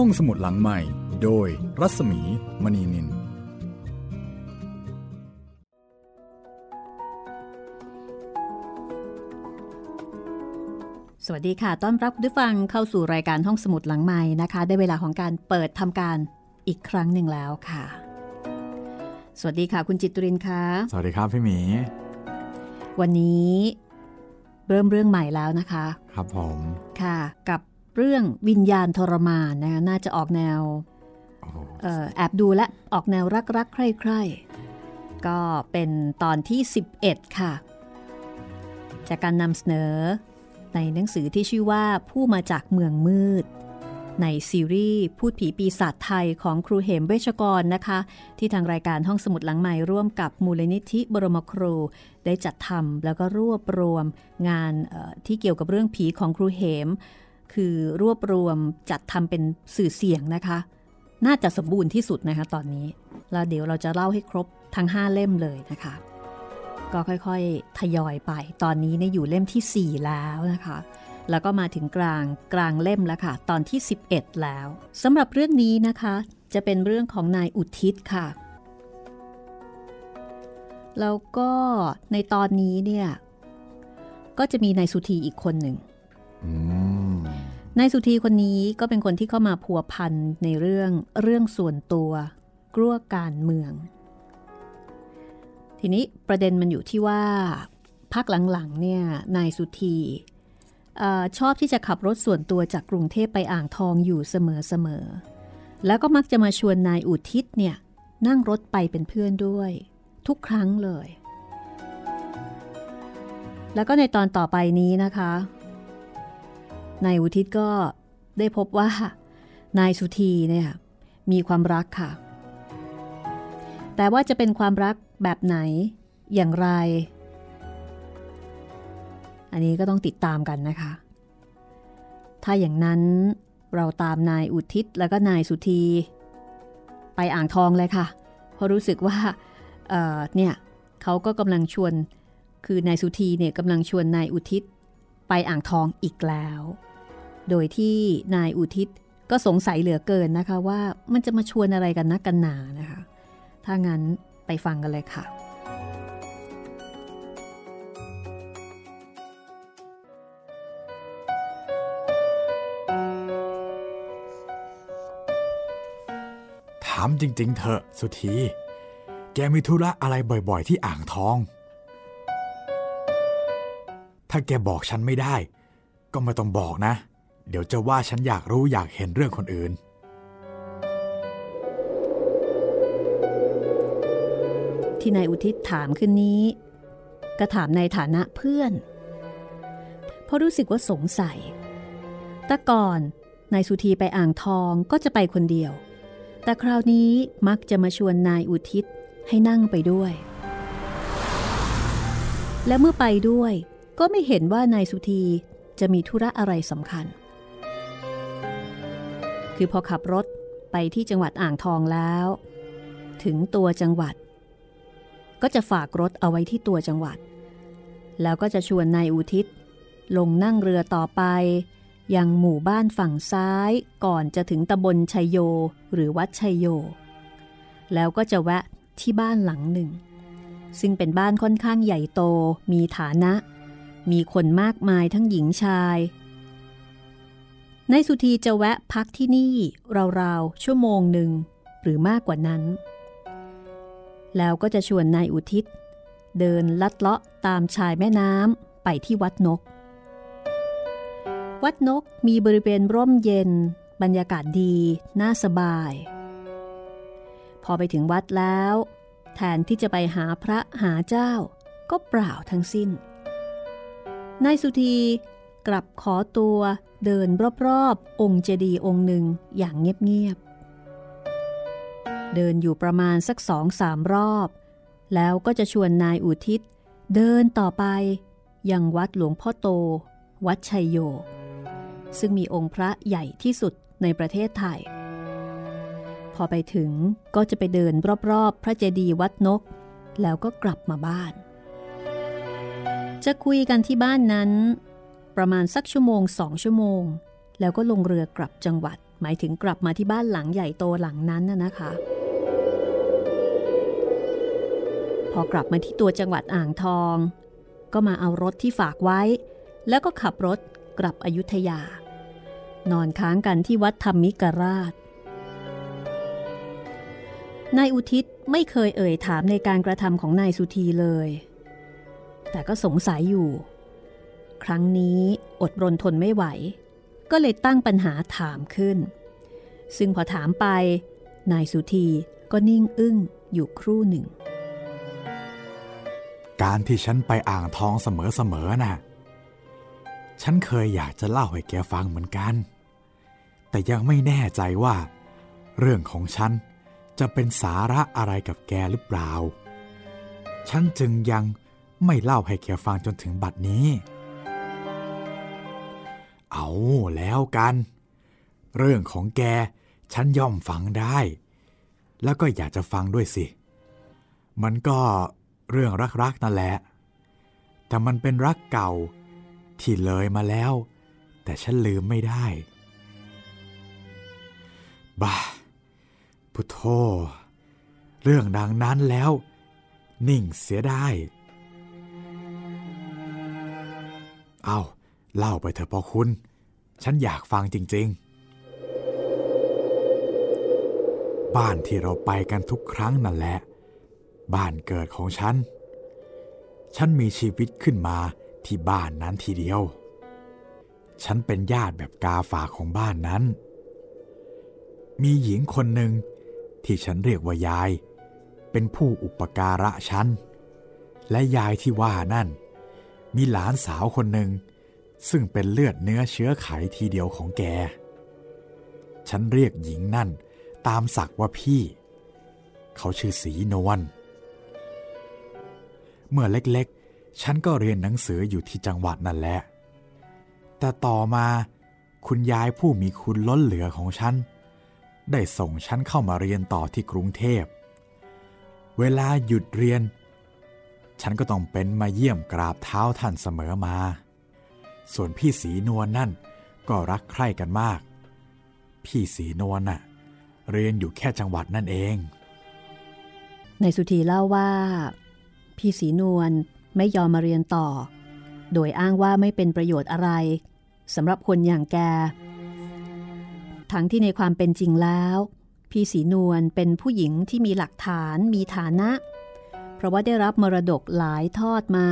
ห้องสมุดหลังใหม่ โดยรัศมีมณีนิน สวัสดีค่ะ ต้อนรับผู้ฟังเข้าสู่รายการห้องสมุดหลังใหม่นะคะ ได้เวลาของการเปิดทำการอีกครั้งหนึ่งแล้วค่ะ สวัสดีค่ะ คุณจิตตุรินค่ะ สวัสดีครับพี่หมี วันนี้เริ่มเรื่องใหม่แล้วนะคะ ครับผม ค่ะ กับ เรื่องวิญญาณทรมานนะคะน่าจะออกแนวโอ้โหเอ่อแอบดูและออกแนวรักรักๆ ใคร่ๆ ก็เป็นตอนที่ 11 ค่ะ จากการนำเสนอในหนังสือที่ชื่อว่าผู้มาจากเมืองมืด ในซีรีส์พูดผีปีศาจไทยของครูเหมเวชกรนะคะ ที่ทางรายการห้องสมุดหลังใหม่ร่วมกับมูลนิธิบรมครู ได้จัดทำแล้วก็รวบรวมงานเอ่อที่เกี่ยวกับเรื่องผีของครูเหม คือรวบรวมจัดทำเป็นสื่อเสียงนะคะ น่าจะสมบูรณ์ที่สุดนะคะตอนนี้ แล้วเดี๋ยวเราจะเล่าให้ครบทั้ง 5 เล่มเลยนะคะ ก็ค่อยๆ ทยอยไป ตอนนี้เนี่ยอยู่เล่มที่ 4 แล้วนะคะ แล้วก็มาถึงกลางกลางเล่มแล้วค่ะ ตอนที่ 11 แล้วสำหรับเรื่องนี้นะคะ จะเป็นเรื่องของนายอุทิศค่ะ แล้วก็ในตอนนี้เนี่ยก็จะมีนายสุธีอีกคนหนึ่ง นายสุธีคนนี้ก็เป็นคนที่เข้ามาพัวพันในเรื่องเรื่องส่วนตัวกลัวการเมือง ทีนี้ประเด็นมันอยู่ที่ว่าพักหลังๆเนี่ยนายสุธีอชอบที่จะขับรถส่วนตัวจากกรุงเทพไปอ่างทองอยู่เสมอๆ แล้วก็มักจะมาชวนนายอุทิศเนี่ยนั่งรถไปเป็นเพื่อนด้วย ทุกครั้งเลย แล้วก็ในตอนต่อไปนี้นะคะ นายอุทิศก็ได้พบว่านายสุธีเนี่ยมีความรักค่ะ แต่ว่าจะเป็นความรักแบบไหนอย่างไร อันนี้ก็ต้องติดตามกันนะคะ ถ้าอย่างนั้นเราตามนายอุทิศแล้วก็นายสุธีไปอ่างทองเลยค่ะ เพราะรู้สึกว่าเเนี่ยเขาก็กำลังชวนคือนายสุธีเนี่ยกำลังชวนนายอุทิศไปอ่างทองอีกแล้ว โดยที่นายอุทิศก็สงสัยเหลือเกินนะคะว่ามันจะมาชวนอะไรกันนักกันหนานะคะ ถ้างั้นไปฟังกันเลยค่ะ ถามจริง ๆ เถอะสุธี แกมีธุระอะไรบ่อย ๆ ที่อ่างทอง ถ้าแกบอกฉันไม่ได้ ก็ไม่ต้องบอกนะ เดี๋ยวจะว่าฉันอยากรู้อยากเห็นเรื่องคนอื่น ที่นายอุทิศถามขึ้นนี้ ก็ถามในฐานะเพื่อน เพราะรู้สึกว่าสงสัย แต่ก่อนนายสุธีไปอ่างทองก็จะไปคนเดียว แต่คราวนี้มักจะมาชวนนายอุทิศให้นั่งไปด้วย และเมื่อไปด้วยก็ไม่เห็นว่านายสุธีจะมีธุระอะไรสำคัญ คือพอขับรถไปที่จังหวัดอ่างทองแล้ว ถึงตัวจังหวัด ก็จะฝากรถเอาไว้ที่ตัวจังหวัด แล้วก็จะชวนนายอุทิศ ลงนั่งเรือต่อไป ยังหมู่บ้านฝั่งซ้ายก่อนจะถึงตำบลชัยโยหรือวัดชัยโย แล้วก็จะแวะที่บ้านหลังหนึ่ง ซึ่งเป็นบ้านค่อนข้างใหญ่โตมีฐานะ มีคนมากมายทั้งหญิงชาย นายสุธีจะแวะพักที่นี่ราวๆชั่วโมงหนึ่งหรือมากกว่านั้น แล้วก็จะชวนนายอุทิศ เดินลัดเลาะตามชายแม่น้ำไปที่วัดนก วัดนกมีบริเวณร่มเย็น บรรยากาศดี น่าสบาย พอไปถึงวัดแล้ว แทนที่จะไปหาพระหาเจ้า ก็เปล่าทั้งสิ้นนายสุธีกลับขอตัว เดินรอบๆ องค์เจดีย์องค์หนึ่งอย่างเงียบๆ เดินอยู่ประมาณสักสองสามรอบ แล้วก็จะชวนนายอุทิศ เดินต่อไป ยังวัดหลวงพ่อโต วัดชัยโย ซึ่งมีองค์พระใหญ่ที่สุดในประเทศไทย พอไปถึงก็จะไปเดินรอบๆ พระเจดีย์วัดนก แล้วก็กลับมาบ้าน จะคุยกันที่บ้านนั้น ประมาณสักชั่วโมงสองชั่วโมง แล้วก็ลงเรือกลับจังหวัด หมายถึงกลับมาที่บ้านหลังใหญ่โตหลังนั้นน่ะนะคะ พอกลับมาที่ตัวจังหวัดอ่างทอง ก็มาเอารถที่ฝากไว้ แล้วก็ขับรถกลับอยุธยา นอนค้างกันที่วัดธรรมิกราชนายอุทิศไม่เคยเอ่ยถามในการกระทำของนายสุธีเลย แต่ก็สงสัยอยู่ ครั้งนี้อดรนทนไม่ไหว ก็เลยตั้งปัญหาถามขึ้น ซึ่งพอถามไป นายสุธีก็นิ่งอึ้งอยู่ครู่หนึ่ง การที่ฉันไปอ่างทองเสมอๆน่ะ ฉันเคยอยากจะเล่าให้แกฟังเหมือนกัน แต่ยังไม่แน่ใจว่า เรื่องของฉันจะเป็นสาระอะไรกับแกหรือเปล่า ฉันจึงยังไม่เล่าให้แกฟังจนถึงบัดนี้ เอาแล้วกัน เรื่องของแกฉันย่อมฟังได้ แล้วก็อยากจะฟังด้วยสิ มันก็เรื่องรักๆนั่นแหละ แต่มันเป็นรักเก่าที่เลยมาแล้ว แต่ฉันลืมไม่ได้ บ้า พุทโธ เรื่องดังนั้นแล้ว นิ่งเสียได้ เอา เล่าไปเถอะพ่อคุณ ฉันอยากฟังจริง ๆ บ้านที่เราไปกันทุกครั้งนั่นแหละ บ้านเกิดของฉัน ฉันมีชีวิตขึ้นมาที่บ้านนั้นทีเดียว ฉันเป็นญาติแบบกาฝากของบ้านนั้น มีหญิงคนหนึ่งที่ฉันเรียกว่ายาย เป็นผู้อุปการะฉัน และยายที่ว่านั่น มีหลานสาวคนหนึ่ง ซึ่งเป็นเลือดเนื้อเชื้อไขทีเดียวของแก ฉันเรียกหญิงนั่นตามศักว่าพี่ เขาชื่อสีนวล เมื่อเล็กๆ ฉันก็เรียนหนังสืออยู่ที่จังหวัดนั่นแหละ แต่ต่อมาคุณยายผู้มีคุณล้นเหลือของฉัน ได้ส่งฉันเข้ามาเรียนต่อที่กรุงเทพ เวลาหยุดเรียน ฉันก็ต้องเป็นมาเยี่ยมกราบเท้าท่านเสมอมา ส่วนพี่สีนวลนนั่นก็รักใคร่กันมาก พี่สีนวลน่ะ เรียนอยู่แค่จังหวัดนั่นเอง ในสุธีเล่าว่า พี่สีนวลไม่ยอมมาเรียนต่อ โดยอ้างว่าไม่เป็นประโยชน์อะไรสำหรับคนอย่างแก ทั้งที่ในความเป็นจริงแล้ว พี่สีนวลเป็นผู้หญิงที่มีหลักฐานมีฐานะ เพราะว่าได้รับมรดกหลายทอดมา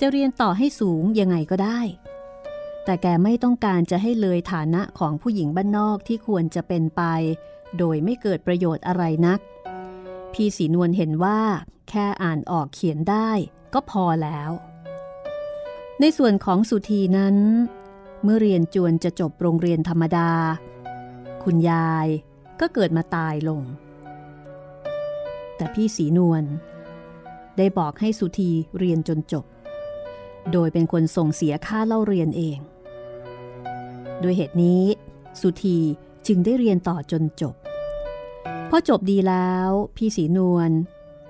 จะเรียนต่อให้สูงยังไงก็ได้ แต่แกไม่ต้องการจะให้เลยฐานะของผู้หญิงบ้านนอกที่ควรจะเป็นไป โดยไม่เกิดประโยชน์อะไรนัก พี่สีนวลเห็นว่า แค่อ่านออกเขียนได้ก็พอแล้ว ในส่วนของสุธีนั้น เมื่อเรียนจวนจะจบโรงเรียนธรรมดา คุณยายก็เกิดมาตายลง แต่พี่สีนวลได้บอกให้สุธีเรียนจนจบ โดยเป็นคนส่งเสียค่าเล่าเรียนเอง ด้วยเหตุนี้ สุธีจึงได้เรียนต่อจนจบ พอจบดีแล้วพี่สีนวล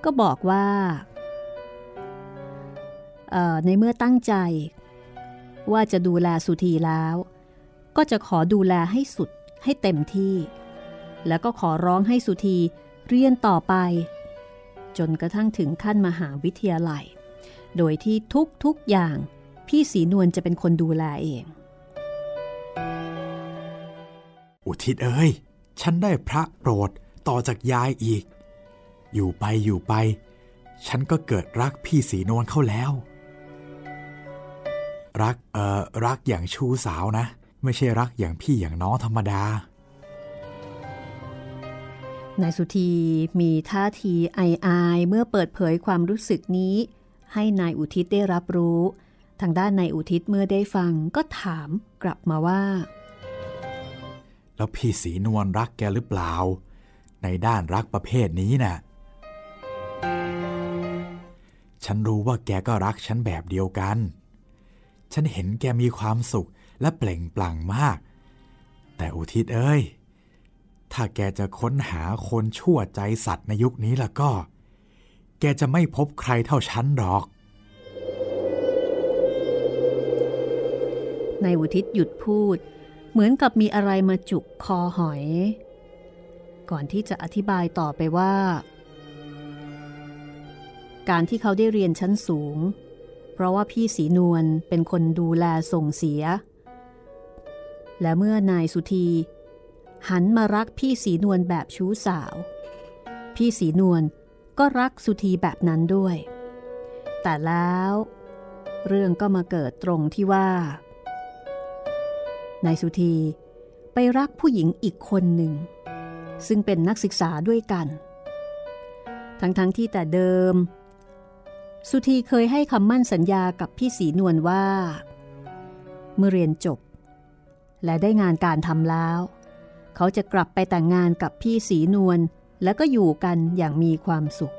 ก็บอกว่า ในเมื่อตั้งใจ ว่าจะดูแลสุธีแล้ว ก็จะขอดูแลให้สุดให้เต็มที่ แล้วก็ขอร้องให้สุธีเรียนต่อไป จนกระทั่งถึงขั้นมหาวิทยาลัย โดยที่ทุกทุกอย่างพี่สีนวลจะเป็นคนดูแลเอง อุทิศเอ้ย ฉันได้พระโปรดต่อจากยายอีก อยู่ไปอยู่ไป ฉันก็เกิดรักพี่สีนวลเข้าแล้ว รักเอ่อรักอย่างชูสาวนะ ไม่ใช่รักอย่างพี่อย่างน้องธรรมดานายสุธีมีท่าทีไออายเมื่อเปิดเผยความรู้สึกนี้ ให้นายอุทิศได้รับรู้ ทางด้านนายอุทิศเมื่อได้ฟังก็ถามกลับมาว่า แล้วพี่สีนวลรักแกหรือเปล่า ในด้านรักประเภทนี้น่ะ ฉันรู้ว่าแกก็รักฉันแบบเดียวกัน ฉันเห็นแกมีความสุขและเปล่งปลั่งมาก แต่อุทิศเอ้ย ถ้าแกจะค้นหาคนชั่วใจสัตว์ในยุคนี้ล่ะก็ แกจะไม่พบใครเท่าฉันหรอกนายอุทิศหยุดพูด เหมือนกับมีอะไรมาจุกคอหอย ก่อนที่จะอธิบายต่อไปว่า การที่เขาได้เรียนชั้นสูง เพราะว่าพี่สีนวลเป็นคนดูแลส่งเสีย และเมื่อนายสุธีหันมารักพี่สีนวลแบบชู้สาว พี่สีนวลก็รักสุธีแบบนั้นด้วย แต่แล้ว เรื่องก็มาเกิดตรงที่ว่า นายสุธีไปรักผู้หญิงอีกคนหนึ่ง ซึ่งเป็นนักศึกษาด้วยกัน ทั้งๆทที่แต่เดิม สุธีเคยให้คำมั่นสัญญากับพี่สีนวลว่า เมื่อเรียนจบ และได้งานการทำแล้ว เขาจะกลับไปแต่งงานกับพี่สีนวลแล้วก็อยู่กันอย่างมีความสุข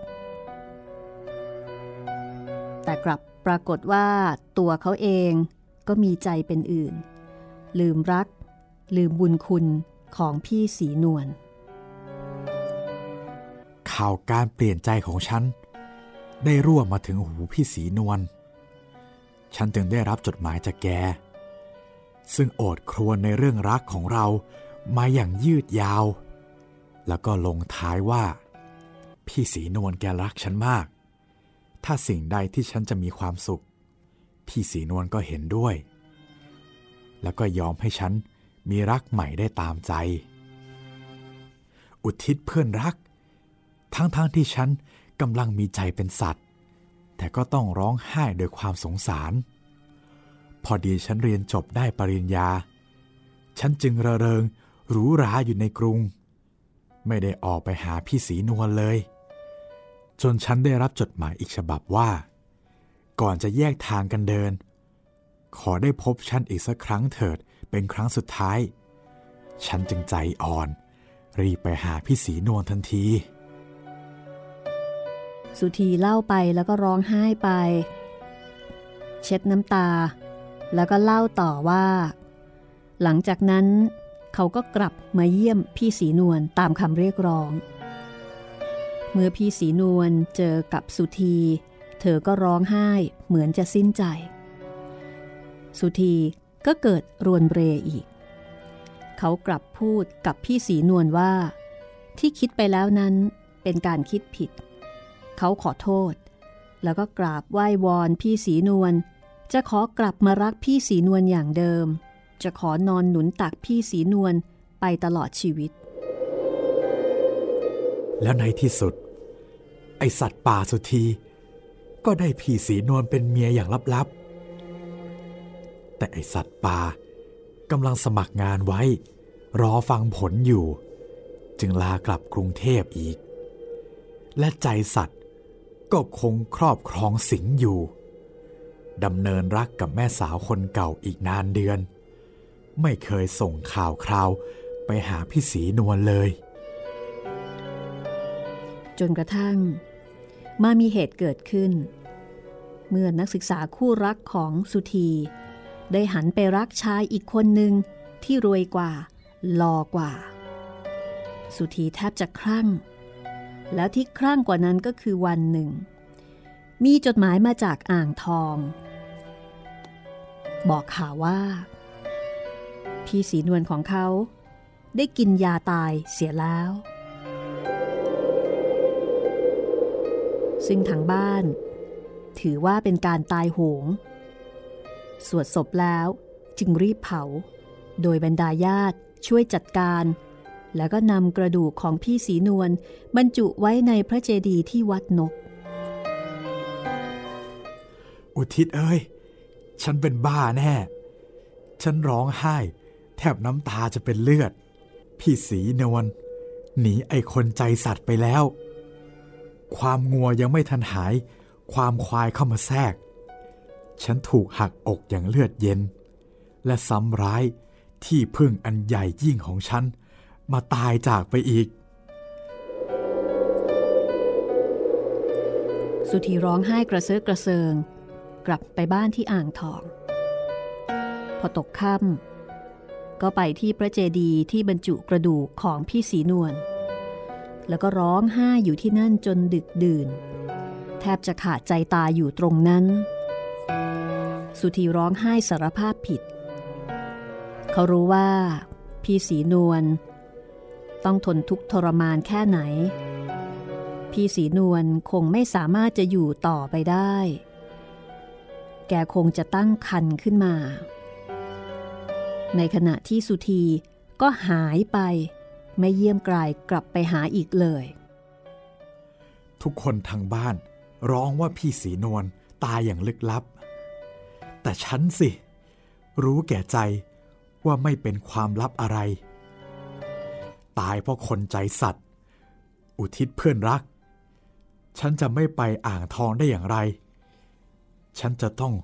แต่กลับปรากฏว่าตัวเขาเองก็มีใจเป็นอื่น ลืมรัก ลืมบุญคุณของพี่สีนวลข่าวการเปลี่ยนใจของฉัน ได้รั่วมมาถึงหูพี่สีนวลฉันจึงได้รับจดหมายจากแก ซึ่งโอดครวญในเรื่องรักของเรามาอย่างยืดยาว แล้วก็ลงท้ายว่า พี่สีนวลแกรักฉันมาก ถ้าสิ่งใดที่ฉันจะมีความสุข พี่สีนวลก็เห็นด้วย แล้วก็ยอมให้ฉันมีรักใหม่ได้ตามใจ อุทิศเพื่อนรัก ทั้งๆทที่ฉันกำลังมีใจเป็นสัตว์ แต่ก็ต้องร้องไห้โดยความสงสาร พอดีฉันเรียนจบได้ปริญญา ฉันจึงระเริงหรูหราอยู่ในกรุง ไม่ได้ออกไปหาพี่สีนวลเลย จนฉันได้รับจดหมายอีกฉบับว่า ก่อนจะแยกทางกันเดิน ขอได้พบฉันอีกสักครั้งเถิดเป็นครั้งสุดท้าย ฉันจึงใจอ่อน รีบไปหาพี่สีนวลทันที สุธีเล่าไปแล้วก็ร้องไห้ไป เช็ดน้ำตา แล้วก็เล่าต่อว่า หลังจากนั้น เขาก็กลับมาเยี่ยมพี่สีนวลตามคำเรียกร้อง เมื่อพี่สีนวลเจอกับสุธี เธอก็ร้องไห้เหมือนจะสิ้นใจ สุธีก็เกิดรวนเรอีก เขากลับพูดกับพี่สีนวลว่า ที่คิดไปแล้วนั้นเป็นการคิดผิด เขาขอโทษ แล้วก็กราบไหว้วอนพี่สีนวลจะขอกลับมารักพี่สีนวลอย่างเดิม จะขอนอนหนุนตักพี่สีนวลไปตลอดชีวิต แล้วในที่สุด ไอสัตว์ป่าสุธีก็ได้พี่สีนวลเป็นเมียอย่างลับๆ แต่ไอสัตว์ป่ากำลังสมัครงานไว้ รอฟังผลอยู่ จึงลากลับกรุงเทพอีก และใจสัตว์ก็คงครอบครองสิงอยู่ดำเนินรักกับแม่สาวคนเก่าอีกนานเดือน ไม่เคยส่งข่าวคราวไปหาพี่สีนวลเลย จนกระทั่ง มามีเหตุเกิดขึ้น เมื่อนักศึกษาคู่รักของสุธี ได้หันไปรักชายอีกคนหนึ่งที่รวยกว่าหล่อกว่า สุธีแทบจะคลั่ง แล้วที่คลั่งกว่านั้นก็คือวันหนึ่ง มีจดหมายมาจากอ่างทอง บอกข่าวว่า พี่สีนวลของเขา ได้กินยาตายเสียแล้ว ซึ่งทางบ้าน ถือว่าเป็นการตายโหง สวดศพแล้วจึงรีบเผา โดยบรรดาญาติช่วยจัดการ แล้วก็นำกระดูกของพี่สีนวลบรรจุไว้ในพระเจดีย์ที่วัดนก อุทิศเอ้ย ฉันเป็นบ้าแน่ ฉันร้องไห้ แทบน้ำตาจะเป็นเลือด พี่สีนวลหนีไอคนใจสัตว์ไปแล้ว ความงัวยังไม่ทันหาย ความควายเข้ามาแทรก ฉันถูกหักอกอย่างเลือดเย็น และซ้ำร้ายที่พึ่งอันใหญ่ยิ่งของฉัน มาตายจากไปอีก สุธีร้องไห้กระเซาะกระเซิง กลับไปบ้านที่อ่างทอง พอตกค่ำก็ไปที่พระเจดีย์ที่บรรจุกระดูกของพี่สีนวลแล้วก็ร้องไห้อยู่ที่นั่นจนดึกดื่น แทบจะขาดใจตายอยู่ตรงนั้น สุธีร้องไห้สารภาพผิด เขารู้ว่า พี่สีนวลต้องทนทุกทรมานแค่ไหน พี่สีนวลคงไม่สามารถจะอยู่ต่อไปได้ แกคงจะตั้งคันขึ้นมา ในขณะที่สุธีก็หายไป ไม่เยี่ยมกลายกลับไปหาอีกเลย ทุกคนทางบ้าน ร้องว่าพี่สีนวลตายอย่างลึกลับ แต่ฉันสิ รู้แก่ใจว่าไม่เป็นความลับอะไร ตายเพราะคนใจสัตว์ อุทิศเพื่อนรัก ฉันจะไม่ไปอ่างทองได้อย่างไร ฉันจะต้อง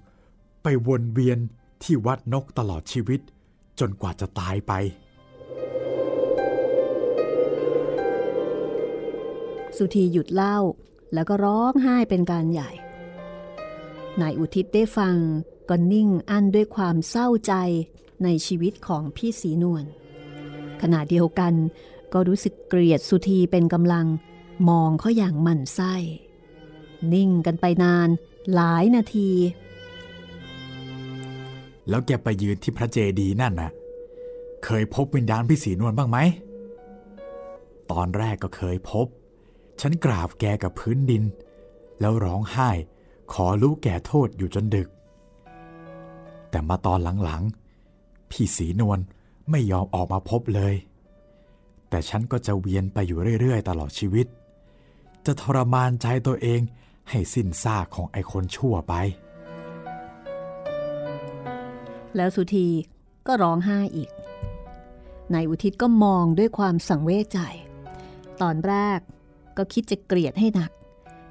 ไปวนเวียนที่วัดนกตลอดชีวิต จนกว่าจะตายไป สุธีหยุดเล่าแล้วก็ร้องไห้เป็นการใหญ่ นายอุทิศได้ฟัง ก็นิ่งอั้นด้วยความเศร้าใจในชีวิตของพี่สีนวลขณะเดียวกันก็รู้สึกเกลียดสุธีเป็นกำลังมองเขาอย่างหมั่นไส้ นิ่งกันไปนานหลายนาที แล้วแกไปยืนที่พระเจดีนั่นนะเคยพบวิญญาณพี่สีนวลบ้างไหม ตอนแรกก็เคยพบ ฉันกราบแกกับพื้นดิน แล้วร้องไห้ ขอรู้แก่โทษอยู่จนดึก แต่มาตอนหลังๆ พี่สีนวลไม่ยอมออกมาพบเลย แต่ฉันก็จะเวียนไปอยู่เรื่อยๆ ตลอดชีวิต จะทรมานใจตัวเองให้สิ้นซากของไอ้คนชั่วไป แล้วสุธีก็ร้องไห้อีก นายอุทิศก็มองด้วยความสังเวชใจ ตอนแรกก็คิดจะเกลียดให้หนัก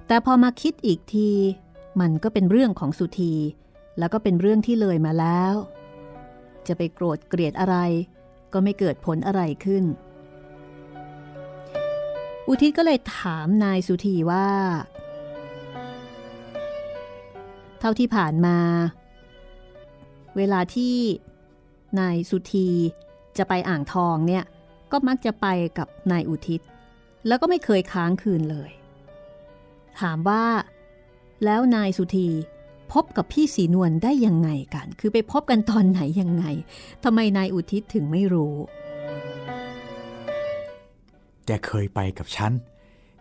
แต่พอมาคิดอีกที มันก็เป็นเรื่องของสุธี แล้วก็เป็นเรื่องที่เลยมาแล้ว จะไปโกรธเกลียดอะไรก็ไม่เกิดผลอะไรขึ้น อุทิศก็เลยถามนายสุธีว่า เท่าที่ผ่านมา เวลาที่นายสุธีจะไปอ่างทองเนี่ยก็มักจะไปกับนายอุทิศ แล้วก็ไม่เคยค้างคืนเลย ถามว่า แล้วนายสุธี พบกับพี่สีนวลได้ยังไงกัน คือไปพบกันตอนไหนยังไงทำไมนายอุทิศถึงไม่รู้ แกเคยไปกับฉัน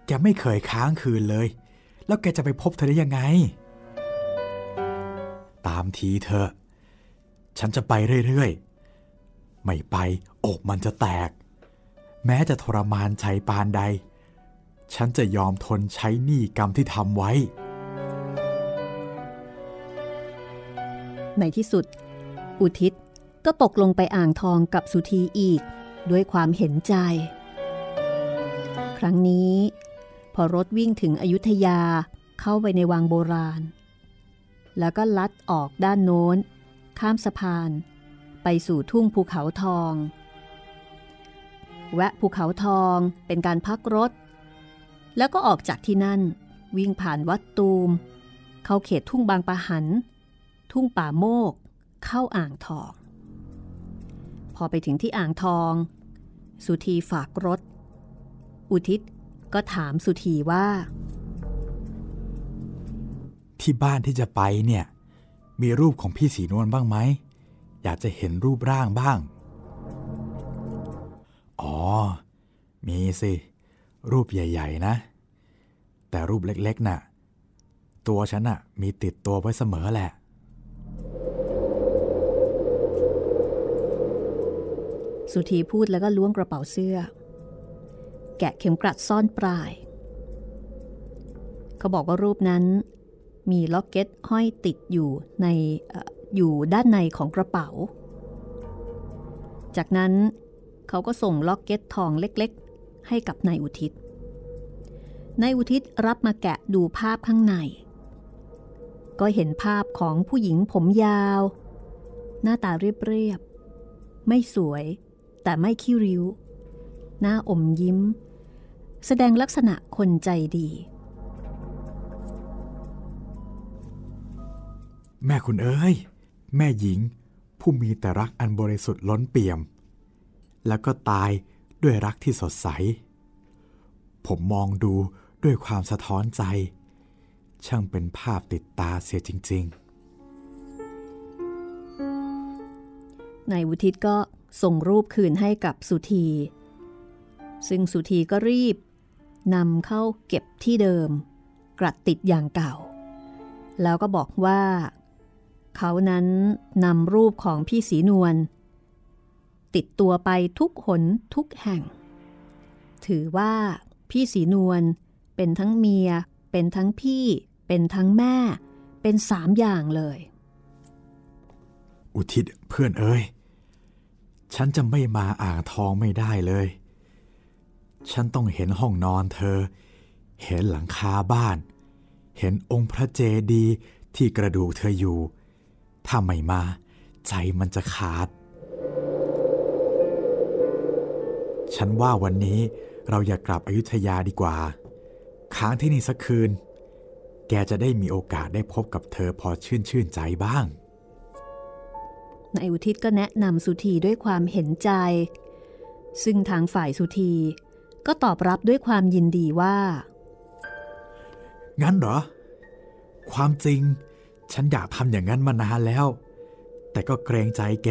แกไม่เคยค้างคืนเลย แล้วแกจะไปพบเธอได้ยังไง ตามทีเธอ ฉันจะไปเรื่อยๆ ไม่ไปอกมันจะแตก แม้จะทรมานใจปานใด ฉันจะยอมทนใช้หนี้กรรมที่ทำไว้ ในที่สุด อุทิศก็ตกลงไปอ่างทองกับสุธีอีก ด้วยความเห็นใจ ครั้งนี้ พอรถวิ่งถึงอยุธยาเข้าไปในวังโบราณ แล้วก็ลัดออกด้านโน้น ข้ามสะพาน ไปสู่ทุ่งภูเขาทอง แวะภูเขาทองเป็นการพักรถ แล้วก็ออกจากที่นั่น วิ่งผ่านวัดตูม เข้าเขตทุ่งบางปะหัน ทุ่งป่าโมก เข้าอ่างทอง พอไปถึงที่อ่างทอง สุธีฝากรถ อุทิศก็ถามสุธีว่า ที่บ้านที่จะไปเนี่ย มีรูปของพี่สีนวลบ้างไหม อยากจะเห็นรูปร่างบ้าง อ๋อ มีสิ รูปใหญ่ๆนะ แต่รูปเล็กๆน่ะ ตัวฉันน่ะมีติดตัวไว้เสมอแหละ สุธีพูดแล้วก็ล้วงกระเป๋าเสื้อ แกะเข็มกลัดซ่อนปลาย เขาบอกว่ารูปนั้นมีล็อกเก็ตห้อยติดอยู่ในอออยู่ด้านในของกระเป๋า จากนั้นเขาก็ส่งล็อกเก็ตทองเล็กๆ ให้กับนายอุทิศ นายอุทิศรับมาแกะดูภาพข้างใน ก็เห็นภาพของผู้หญิงผมยาว หน้าตาเรียบๆ ไม่สวย แต่ไม่ขี้ริ้ว หน้าอมยิ้ม แสดงลักษณะคนใจดี แม่คุณเอ้ย แม่หญิง ผู้มีแต่รักอันบริสุทธิ์ล้นเปี่ยม แล้วก็ตายด้วยรักที่สดใส ผมมองดูด้วยความสะท้อนใจ ช่างเป็นภาพติดตาเสียจริง ๆนายวุทิตก็ ส่งรูปคืนให้กับสุธี ซึ่งสุธีก็รีบนำเข้าเก็บที่เดิมกระดติดอย่างเก่า แล้วก็บอกว่า เขานั้นนำรูปของพี่สีนวลติดตัวไปทุกหนทุกแห่ง ถือว่าพี่สีนวลเป็นทั้งเมีย เป็นทั้งพี่ เป็นทั้งแม่ เป็นสามอย่างเลย อุทิศเพื่อนเอ้ย ฉันจะไม่มาอ่างทองไม่ได้เลย ฉันต้องเห็นห้องนอนเธอ เห็นหลังคาบ้าน เห็นองค์พระเจดีย์ที่กระดูกเธออยู่ ถ้าไม่มา ใจมันจะขาด ฉันว่าวันนี้เราอย่ากลับอยุธยาดีกว่า ค้างที่นี่สักคืน แกจะได้มีโอกาสได้พบกับเธอพอชื่นชื่นใจบ้าง นายอุทิศก็แนะนำสุธีด้วยความเห็นใจ ซึ่งทางฝ่ายสุธีก็ตอบรับด้วยความยินดีว่า งั้นเหรอ ความจริง ฉันอยากทำอย่างนั้นมานานแล้ว แต่ก็เกรงใจแก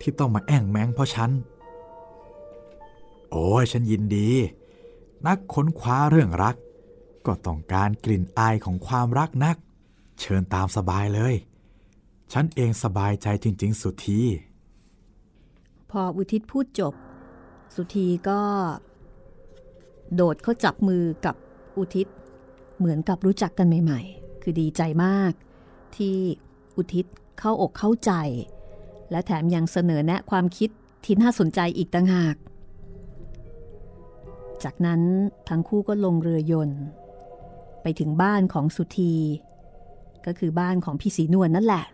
ที่ต้องมาแอ่งแมงเพราะฉัน โอ้ยฉันยินดี นักค้นคว้าเรื่องรัก ก็ต้องการกลิ่นอายของความรักนัก เชิญตามสบายเลย ฉันเองสบายใจจริง ๆ สุดทีพออุทิศพูดจบ สุธีก็ โดดเข้าจับมือกับอุทิศ เหมือนกับรู้จักกันใหม่ ๆ คือดีใจมาก ที่อุทิศเข้าอกเข้าใจ และแถมยังเสนอแนะความคิดที่น่าสนใจอีกต่างหาก จากนั้นทั้งคู่ก็ลงเรือยนต์ ไปถึงบ้านของสุธี ก็คือบ้านของพี่สีนวลนนั่นแหละ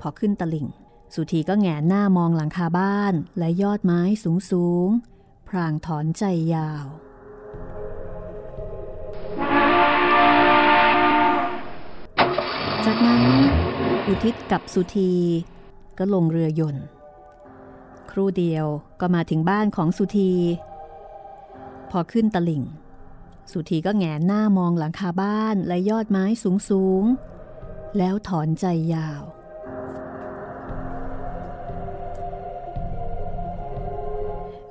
พอขึ้นตลิ่ง สุธีก็แงนหน้ามองหลังคาบ้านและยอดไม้สูงสูงพรางถอนใจยาว จากนั้นอุทิศกับสุธีก็ลงเรือยนต์ ครู่เดียวก็มาถึงบ้านของสุธี พอขึ้นตลิ่ง สุธีก็แงนหน้ามองหลังคาบ้านและยอดไม้สูงสูงแล้วถอนใจยาว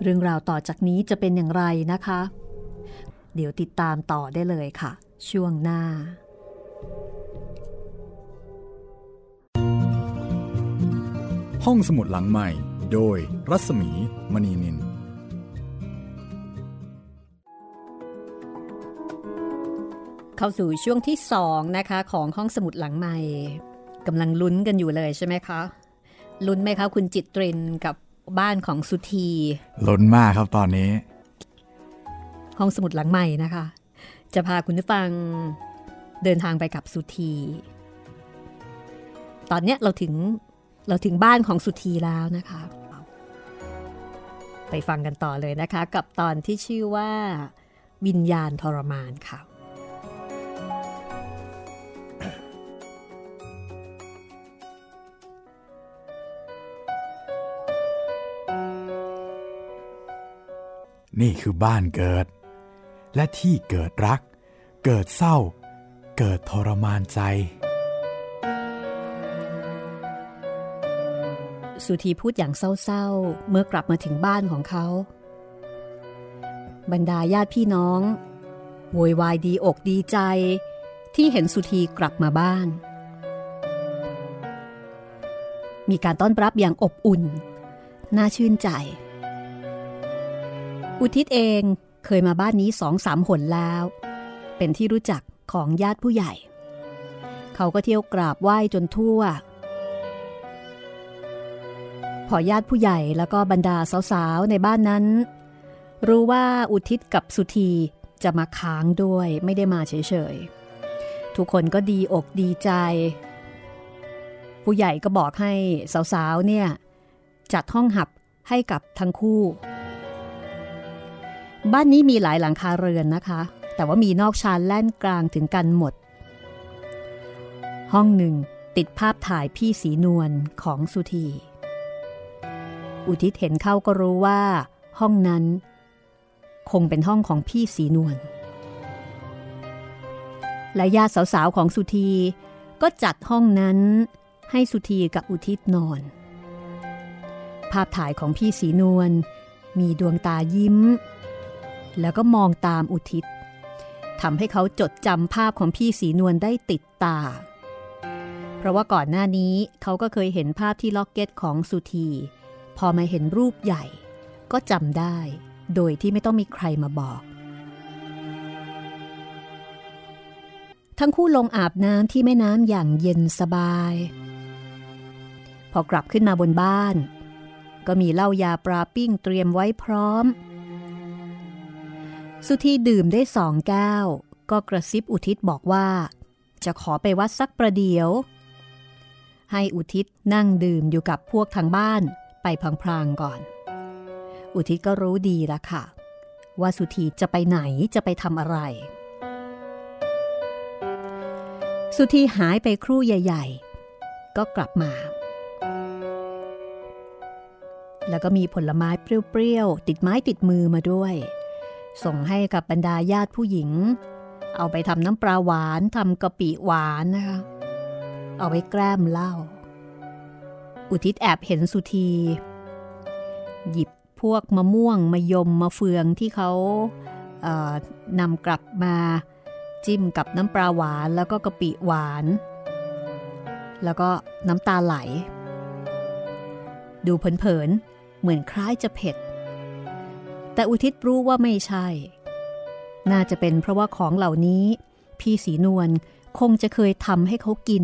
เรื่องราวต่อจากนี้จะเป็นอย่างไรนะคะ เดี๋ยวติดตามต่อได้เลยค่ะ ช่วงหน้า ห้องสมุดหลังใหม่ โดยรัศมีมณีนินเข้าสู่ช่วงที่สองนะคะของห้องสมุดหลังใหม่กำลังลุ้นกันอยู่เลยใช่ไหมคะ ลุ้นไหมคะ คุณจิตเรนกับ บ้านของสุธีล้นมากครับตอนนี้ ห้องสมุดหลังใหม่นะคะ จะพาคุณผู้ฟังเดินทางไปกับสุธี ตอนเนี้ยเราถึงเราถึงบ้านของสุธีแล้วนะคะ ไปฟังกันต่อเลยนะคะ กับตอนที่ชื่อว่า วิญญาณทรมานค่ะ นี่คือบ้านเกิด และที่เกิดรัก เกิดเศร้า เกิดทรมานใจ สุธีพูดอย่างเศร้าๆ เมื่อกลับมาถึงบ้านของเขา บรรดาญาติพี่น้องโวยวายดีอกดีใจ ที่เห็นสุธีกลับมาบ้าน มีการต้อนรับอย่างอบอุ่น น่าชื่นใจ อุทิศเองเคยมาบ้านนี้สองสามหนแล้ว เป็นที่รู้จักของญาติผู้ใหญ่ เขาก็เที่ยวกราบไหว้จนทั่ว พอญาติผู้ใหญ่แล้วก็บรรดาสาวๆในบ้านนั้น รู้ว่าอุทิศกับสุธีจะมาค้างด้วยไม่ได้มาเฉยๆ ทุกคนก็ดีอกดีใจ ผู้ใหญ่ก็บอกให้สาวๆเนี่ยจัดห้องหับให้กับทั้งคู่ บ้านนี้มีหลายหลังคาเรือนนะคะ แต่ว่ามีนอกชานแล่นกลางถึงกันหมด ห้องหนึ่งติดภาพถ่ายพี่สีนวลของสุธี อุทิศเห็นเข้าก็รู้ว่า ห้องนั้น คงเป็นห้องของพี่สีนวล และญาติสาวๆของสุธีก็จัดห้องนั้นให้สุธีกับอุทิศนอน ภาพถ่ายของพี่สีนวลมีดวงตายิ้ม แล้วก็มองตามอุทิศทำให้เขาจดจำภาพของพี่สีนวลได้ติดตา เพราะว่าก่อนหน้านี้เขาก็เคยเห็นภาพที่ล็อกเก็ตของสุธี พอมาเห็นรูปใหญ่ ก็จำได้ โดยที่ไม่ต้องมีใครมาบอก ทั้งคู่ลงอาบน้ำที่แม่น้ำอย่างเย็นสบาย พอกลับขึ้นมาบนบ้าน ก็มีเหล้ายาปลาปิ้งเตรียมไว้พร้อม สุธีดื่มได้สองแก้ว ก็กระซิบอุทิศบอกว่า จะขอไปวัดสักประเดี๋ยว ให้อุทิศนั่งดื่มอยู่กับพวกทางบ้านไปพลางๆก่อน อุทิศก็รู้ดีละค่ะ ว่าสุธีจะไปไหนจะไปทำอะไร สุธีหายไปครู่ใหญ่ ๆ ก็กลับมาแล้วก็มีผลไม้เปรี้ยวๆ ติดไม้ติดมือมาด้วย ส่งให้กับบรรดาญาติผู้หญิง เอาไปทำน้ำปลาหวานทำกะปิหวานนะคะ เอาไว้แกล้มเหล้าอุทิศแอบเห็นสุธีหยิบพวกมะม่วงมะยมมะเฟืองที่เขาเนำกลับมาจิ้มกับน้ำปลาหวานแล้วก็กะปิหวาน แล้วก็น้ำตาไหล ดูเผินๆเหมือนคล้ายจะเผ็ด แต่อุทิศรู้ว่าไม่ใช่ น่าจะเป็นเพราะว่าของเหล่านี้ พี่สีนวลคงจะเคยทำให้เขากิน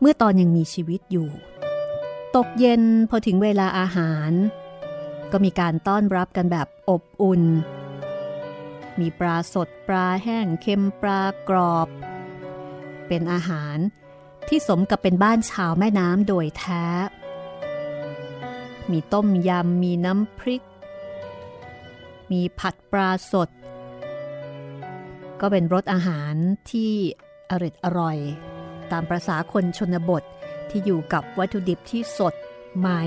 เมื่อตอนยังมีชีวิตอยู่ ตกเย็นพอถึงเวลาอาหาร ก็มีการต้อนรับกันแบบอบอุ่น มีปลาสดปลาแห้งเค็มปลากรอบ เป็นอาหารที่สมกับเป็นบ้านชาวแม่น้ำโดยแท้ มีต้มยำ มีน้ำพริก มีผัดปลาสด ก็เป็นรสอาหารที่อร่อยอร่อย ตามประษาคนชนบทที่อยู่กับวัตถุดิบที่สดใหม่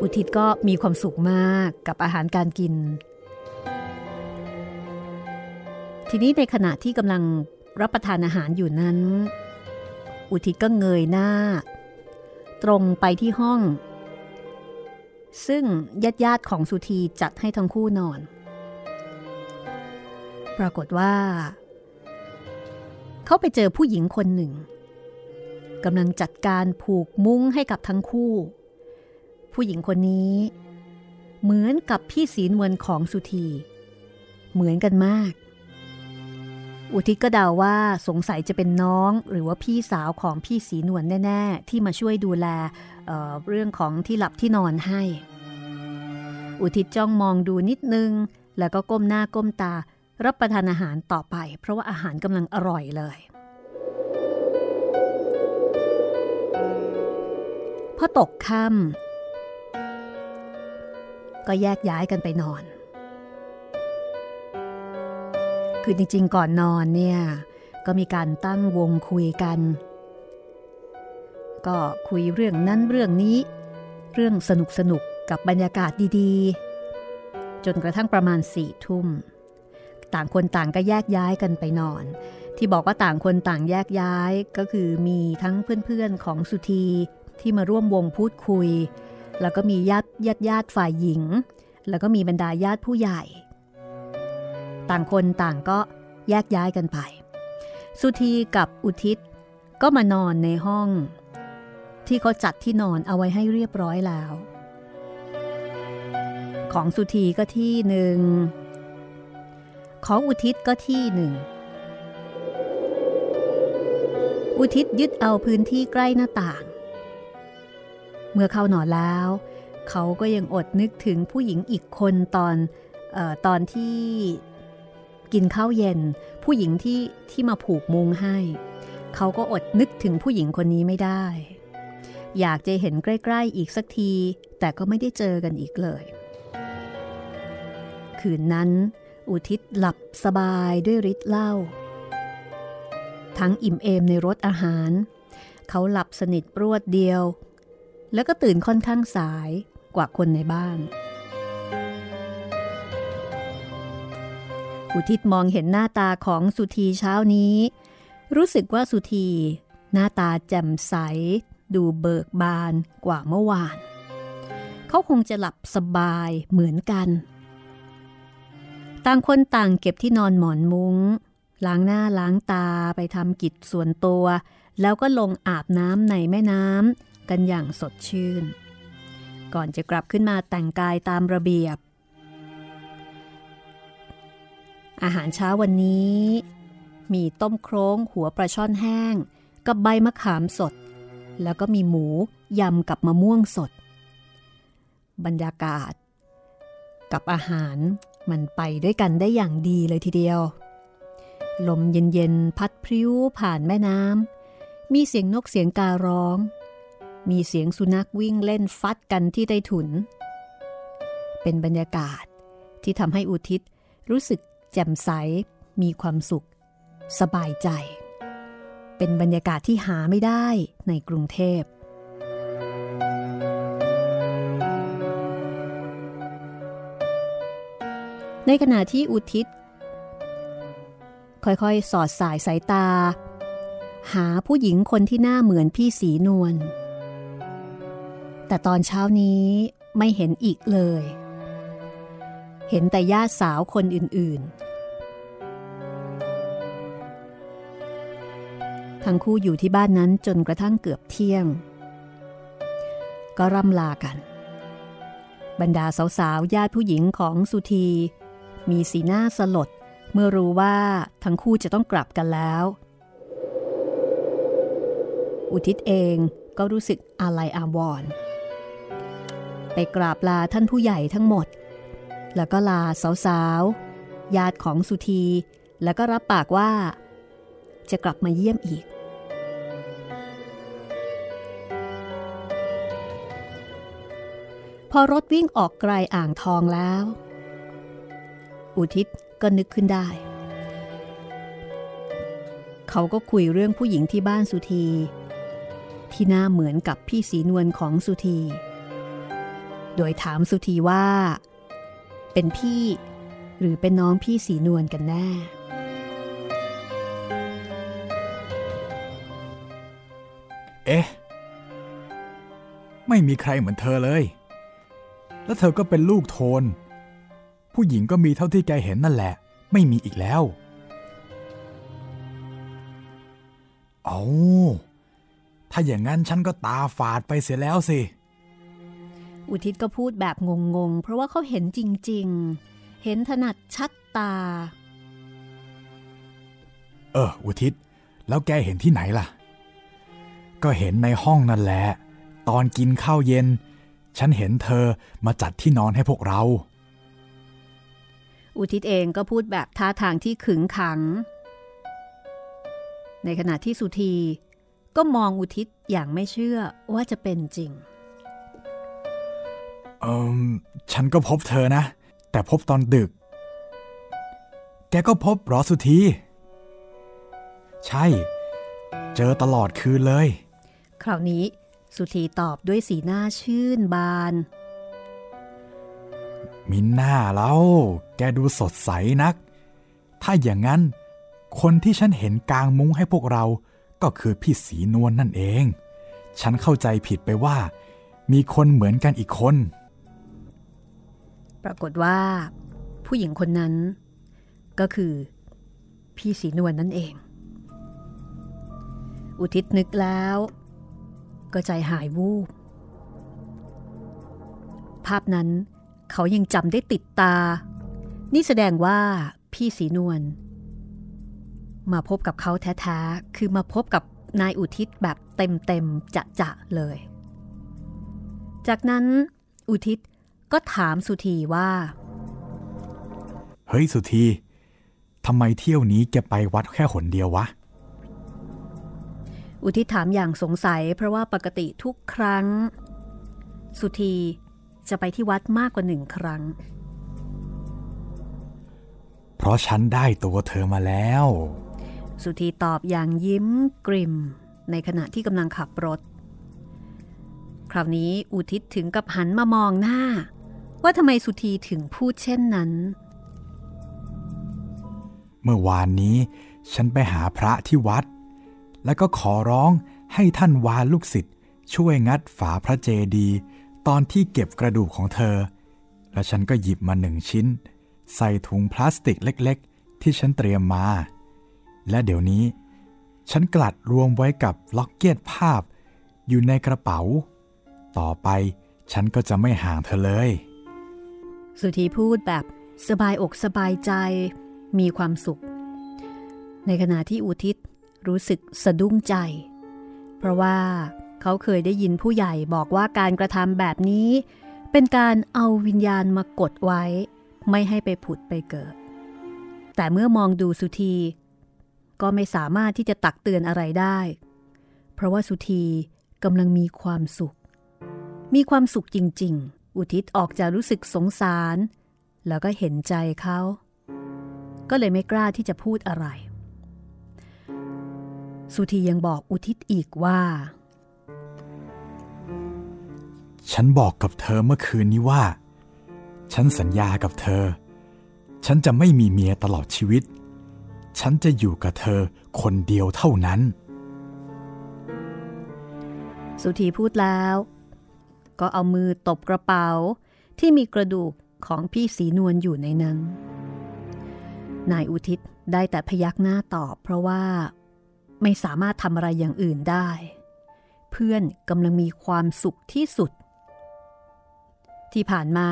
อุทิศก็มีความสุขมากกับอาหารการกิน ทีนี้ในขณะที่กำลังรับประทานอาหารอยู่นั้น อุทิศก็เงยหน้า ตรงไปที่ห้อง ซึ่งญาติญาติของสุธีจัดให้ทั้งคู่นอน ปรากฏว่า เขาไปเจอผู้หญิงคนหนึ่งกำลังจัดการผูกมุ้งให้กับทั้งคู่ ผู้หญิงคนนี้ เหมือนกับพี่ศีนวลของสุธี เหมือนกันมาก อุทิศก็เดาว่าสงสัยจะเป็นน้องหรือว่าพี่สาวของพี่สีนวลแน่ ๆ ที่มาช่วยดูแล เเรื่องของที่หลับที่นอนให้ อุทิศจ้องมองดูนิดนึง แล้วก็ก้มหน้าก้มตา รับประทานอาหารต่อไป เพราะว่าอาหารกำลังอร่อยเลย พอตกค่ำก็แยกย้ายกันไปนอน คือจริงๆก่อนนอนเนี่ยก็มีการตั้งวงคุยกัน ก็คุยเรื่องนั้นเรื่องนี้ เรื่องสนุกสนุกกับบรรยากาศดีๆ จนกระทั่งประมาณสี่ทุ่ม ต่างคนต่างก็แยกย้ายกันไปนอน ที่บอกว่าต่างคนต่างแยกย้ายก็คือมีทั้งเพื่อนๆของสุธีที่มาร่วมวงพูดคุย แล้วก็มีญาติญาติญาติฝ่ายหญิง แล้วก็มีบรรดาญาติผู้ใหญ่ ต่างคนต่างก็แยกย้ายกันไป สุธีกับอุทิศก็มานอนในห้อง ที่เขาจัดที่นอนเอาไว้ให้เรียบร้อยแล้ว ของสุธีก็ที่หนึ่ง ของอุทิศก็ที่หนึ่ง อุทิศยึดเอาพื้นที่ใกล้หน้าต่าง เมื่อเข้านอนแล้ว เขาก็ยังอดนึกถึงผู้หญิงอีกคนตอนออตอนที่กินข้าวเย็น ผู้หญิงที่ที่มาผูกมุงให้ เขาก็อดนึกถึงผู้หญิงคนนี้ไม่ได้ อยากจะเห็นใกล้ๆอีกสักที แต่ก็ไม่ได้เจอกันอีกเลย คืนนั้น อุทิศหลับสบายด้วยฤทธิ์เหล้าทั้งอิ่มเอมในรสอาหาร เขาหลับสนิทรวดเดียว แล้วก็ตื่นค่อนข้างสายกว่าคนในบ้าน อุทิศมองเห็นหน้าตาของสุธีเช้านี้ รู้สึกว่าสุธีหน้าตาแจ่มใส ดูเบิกบานกว่าเมื่อวาน เขาคงจะหลับสบายเหมือนกัน ต่างคนต่างเก็บที่นอนหมอนมุง้ง ล้างหน้าล้างตาไปทำกิจส่วนตัว แล้วก็ลงอาบน้ำในแม่น้ำกันอย่างสดชื่น ก่อนจะกลับขึ้นมาแต่งกายตามระเบียบ อาหารเช้าวันนี้ มีต้มโครงหัวปลาช่อนแห้ง กับใบมะขามสด แล้วก็มีหมูยำกับมะม่วงสด บรรยากาศ กับอาหารมันไปด้วยกันได้อย่างดีเลยทีเดียว ลมเย็นๆ พัดพริ้วผ่านแม่น้ำ มีเสียงนกเสียงการ้อง มีเสียงสุนัขวิ่งเล่นฟัดกันที่ใต้ถุน เป็นบรรยากาศที่ทำให้อุทิศรู้สึกแจ่มใส มีความสุข สบายใจ เป็นบรรยากาศที่หาไม่ได้ในกรุงเทพ ในขณะที่อุทิศ ค่อยๆ สอดสายสายตา หาผู้หญิงคนที่หน้าเหมือนพี่สีนวล แต่ตอนเช้านี้ไม่เห็นอีกเลย เห็นแต่ญาติสาวคนอื่นๆ ทั้งคู่อยู่ที่บ้านนั้นจนกระทั่งเกือบเที่ยง ก็ร่ำลากัน บรรดาสาวๆญาติผู้หญิงของสุธี มีสีหน้าสลดเมื่อรู้ว่าทั้งคู่จะต้องกลับกันแล้ว อุทิศเองก็รู้สึกอาลัยอาวรณ์ไปกราบลาท่านผู้ใหญ่ทั้งหมด แล้วก็ลาสาวๆญาติของสุธี แล้วก็รับปากว่า จะกลับมาเยี่ยมอีก พอรถวิ่งออกไกลอ่างทองแล้ว อุทิศก็นึกขึ้นได้ เขาก็คุยเรื่องผู้หญิงที่บ้านสุธี ที่หน้าเหมือนกับพี่สีนวลของสุธี โดยถามสุธีว่า เป็นพี่หรือเป็นน้องพี่สีนวลกันแน่ เอ๊ะ ไม่มีใครเหมือนเธอเลย แล้วเธอก็เป็นลูกโทน ผู้หญิงก็มีเท่าที่แกเห็นนั่นแหละ ไม่มีอีกแล้ว เอาถ้าอย่างนั้นฉันก็ตาฝาดไปเสียแล้วสิ อุทิศก็พูดแบบงงๆ เพราะว่าเขาเห็นจริงๆ เห็นถนัดชัดตา เออ อุทิศ แล้วแกเห็นที่ไหนล่ะ ก็เห็นในห้องนั่นแหละ ตอนกินข้าวเย็น ฉันเห็นเธอมาจัดที่นอนให้พวกเรา อุทิศเองก็พูดแบบท่าทางที่ขึงขัง ในขณะที่สุธีก็มองอุทิศอย่างไม่เชื่อว่าจะเป็นจริง เออฉันก็พบเธอนะ แต่พบตอนดึก แกก็พบเหรอสุธี ใช่ เจอตลอดคืนเลย คราวนี้ สุธีตอบด้วยสีหน้าชื่นบาน มินหน้าแล้วแกดูสดใสนัก ถ้าอย่างนั้น คนที่ฉันเห็นกลางมุ้งให้พวกเราก็คือพี่สีนวลนนั่นเอง ฉันเข้าใจผิดไปว่า มีคนเหมือนกันอีกคน ปรากฏว่า ผู้หญิงคนนั้น ก็คือ พี่สีนวลนนั่นเอง อุทิศนึกแล้ว ก็ใจหายวูบ ภาพนั้นเขายังจำได้ติดตา นี่แสดงว่าพี่สีนวลมาพบกับเขาแท้ๆ คือมาพบกับนายอุทิศแบบเต็มๆ จะๆ เลย จากนั้นอุทิศก็ถามสุธีว่า เฮ้ยสุธีทำไมเที่ยวนี้แกไปวัดแค่หนเดียววะ อุทิศถามอย่างสงสัย เพราะว่าปกติทุกครั้ง สุธีจะไปที่วัดมากกว่าหนึ่งครั้ง เพราะฉันได้ตัวเธอมาแล้ว สุธีตอบอย่างยิ้มกริม ในขณะที่กำลังขับรถ คราวนี้อุทิศถึงกับหันมามองหน้า ว่าทำไมสุธีถึงพูดเช่นนั้น เมื่อวานนี้ ฉันไปหาพระที่วัด แล้วก็ขอร้องให้ท่านวานลูกศิษย์ช่วยงัดฝาพระเจดีย์ตอนที่เก็บกระดูกของเธอ และฉันก็หยิบมาหนึ่งชิ้น ใส่ถุงพลาสติกเล็กๆ ที่ฉันเตรียมมา และเดี๋ยวนี้ ฉันกลัดรวมไว้กับล็อกเก็ตภาพ อยู่ในกระเป๋า ต่อไปฉันก็จะไม่ห่างเธอเลย สุธีพูดแบบสบายอกสบายใจมีความสุข ในขณะที่อุทิศ รู้สึกสะดุ้งใจ เพราะว่าเขาเคยได้ยินผู้ใหญ่บอกว่าการกระทำแบบนี้ เป็นการเอาวิญญาณมากดไว้ ไม่ให้ไปผุดไปเกิด แต่เมื่อมองดูสุธี ก็ไม่สามารถที่จะตักเตือนอะไรได้ เพราะว่าสุธีกำลังมีความสุข มีความสุขจริง ๆ อุทิศออกจะรู้สึกสงสาร แล้วก็เห็นใจเขา ก็เลยไม่กล้าที่จะพูดอะไร สุธียังบอกอุทิศอีกว่า ฉันบอกกับเธอเมื่อคืนนี้ว่า ฉันสัญญากับเธอ ฉันจะไม่มีเมียตลอดชีวิต ฉันจะอยู่กับเธอคนเดียวเท่านั้น สุธีพูดแล้ว ก็เอามือตบกระเป๋าที่มีกระดูกของพี่สีนวลอยู่ในนั้น นายอุทิศได้แต่พยักหน้าตอบเพราะว่า ไม่สามารถทำอะไรอย่างอื่นได้ เพื่อนกำลังมีความสุขที่สุด ที่ผ่านมา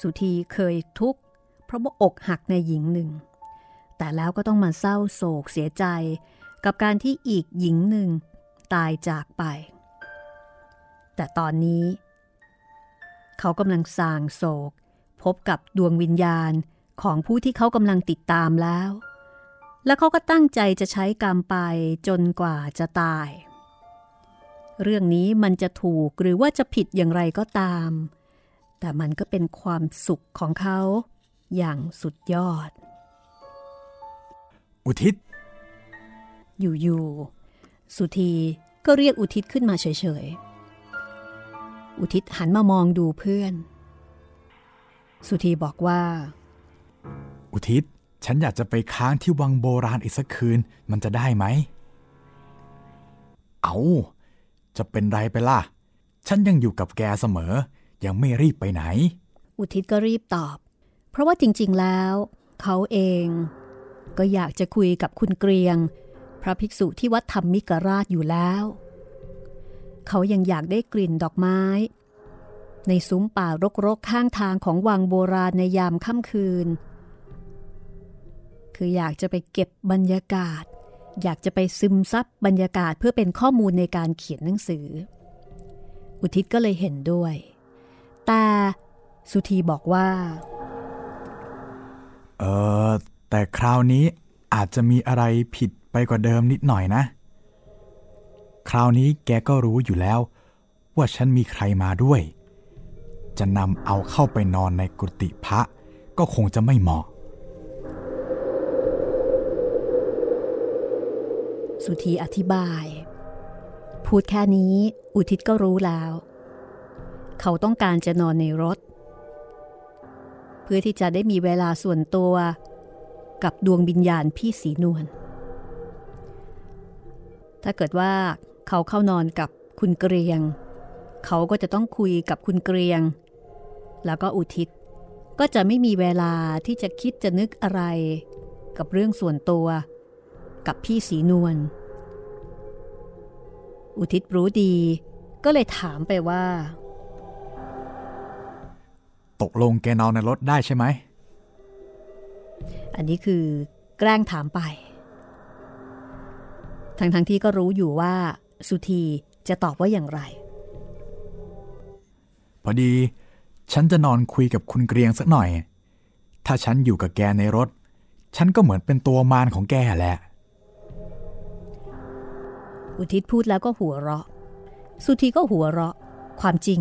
สุธีเคยทุกข์ เพราะว่าอกหักในหญิงหนึ่ง แต่แล้วก็ต้องมาเศร้าโศกเสียใจ กับการที่อีกหญิงหนึ่งตายจากไป แต่ตอนนี้ เขากำลังสางโศก พบกับดวงวิญญาณของผู้ที่เขากำลังติดตามแล้ว และเขาก็ตั้งใจจะใช้กรรมไปจนกว่าจะตาย เรื่องนี้มันจะถูกหรือว่าจะผิดอย่างไรก็ตาม แต่มันก็เป็นความสุขของเขาอย่างสุดยอด อุทิศ อยู่ๆ สุธีก็เรียกอุทิศขึ้นมาเฉยๆ อุทิศหันมามองดูเพื่อน สุธีบอกว่า อุทิศ ฉันอยากจะไปค้างที่วังโบราณอีกสักคืน มันจะได้ไหม เอา จะเป็นไรไปล่ะ ฉันยังอยู่กับแกเสมอ ยังไม่รีบไปไหน อุทิศก็รีบตอบ เพราะว่าจริง ๆ แล้ว เขาเอง ก็อยากจะคุยกับคุณเกรียง พระภิกษุที่วัดธรรมมิกราชอยู่แล้ว เขายังอยากได้กลิ่นดอกไม้ ในซุ้มป่ารกๆข้างทางของวังโบราณในยามค่ำคืน คืออยากจะไปเก็บบรรยากาศ อยากจะไปซึมซับบรรยากาศเพื่อเป็นข้อมูลในการเขียนหนังสือ อุทิศก็เลยเห็นด้วย แต่สุธีบอกว่า เออแต่คราวนี้อาจจะมีอะไรผิดไปกว่าเดิมนิดหน่อยนะ คราวนี้แกก็รู้อยู่แล้ว ว่าฉันมีใครมาด้วย จะนำเอาเข้าไปนอนในกุฏิพระก็คงจะไม่เหมาะ สุธีอธิบาย พูดแค่นี้อุทิศก็รู้แล้ว เขาต้องการจะนอนในรถ เพื่อที่จะได้มีเวลาส่วนตัวกับดวงวิญญาณพี่สีนวล ถ้าเกิดว่าเขาเข้านอนกับคุณเกรียง เขาก็จะต้องคุยกับคุณเกรียง แล้วก็อุทิศ ก็จะไม่มีเวลาที่จะคิดจะนึกอะไร กับเรื่องส่วนตัว กับพี่สีนวล อุทิศรู้ดีก็เลยถามไปว่า ตกลงแกนอนในรถได้ใช่ไหม อันนี้คือแกล้งถามไป ทั้งทั้งที่ก็รู้อยู่ว่าสุธีจะตอบว่าอย่างไร พอดีฉันจะนอนคุยกับคุณเกรียงสักหน่อย ถ้าฉันอยู่กับแกในรถ ฉันก็เหมือนเป็นตัวมารของแกแหละ อุทิศพูดแล้วก็หัวเราะ สุธีก็หัวเราะ ความจริง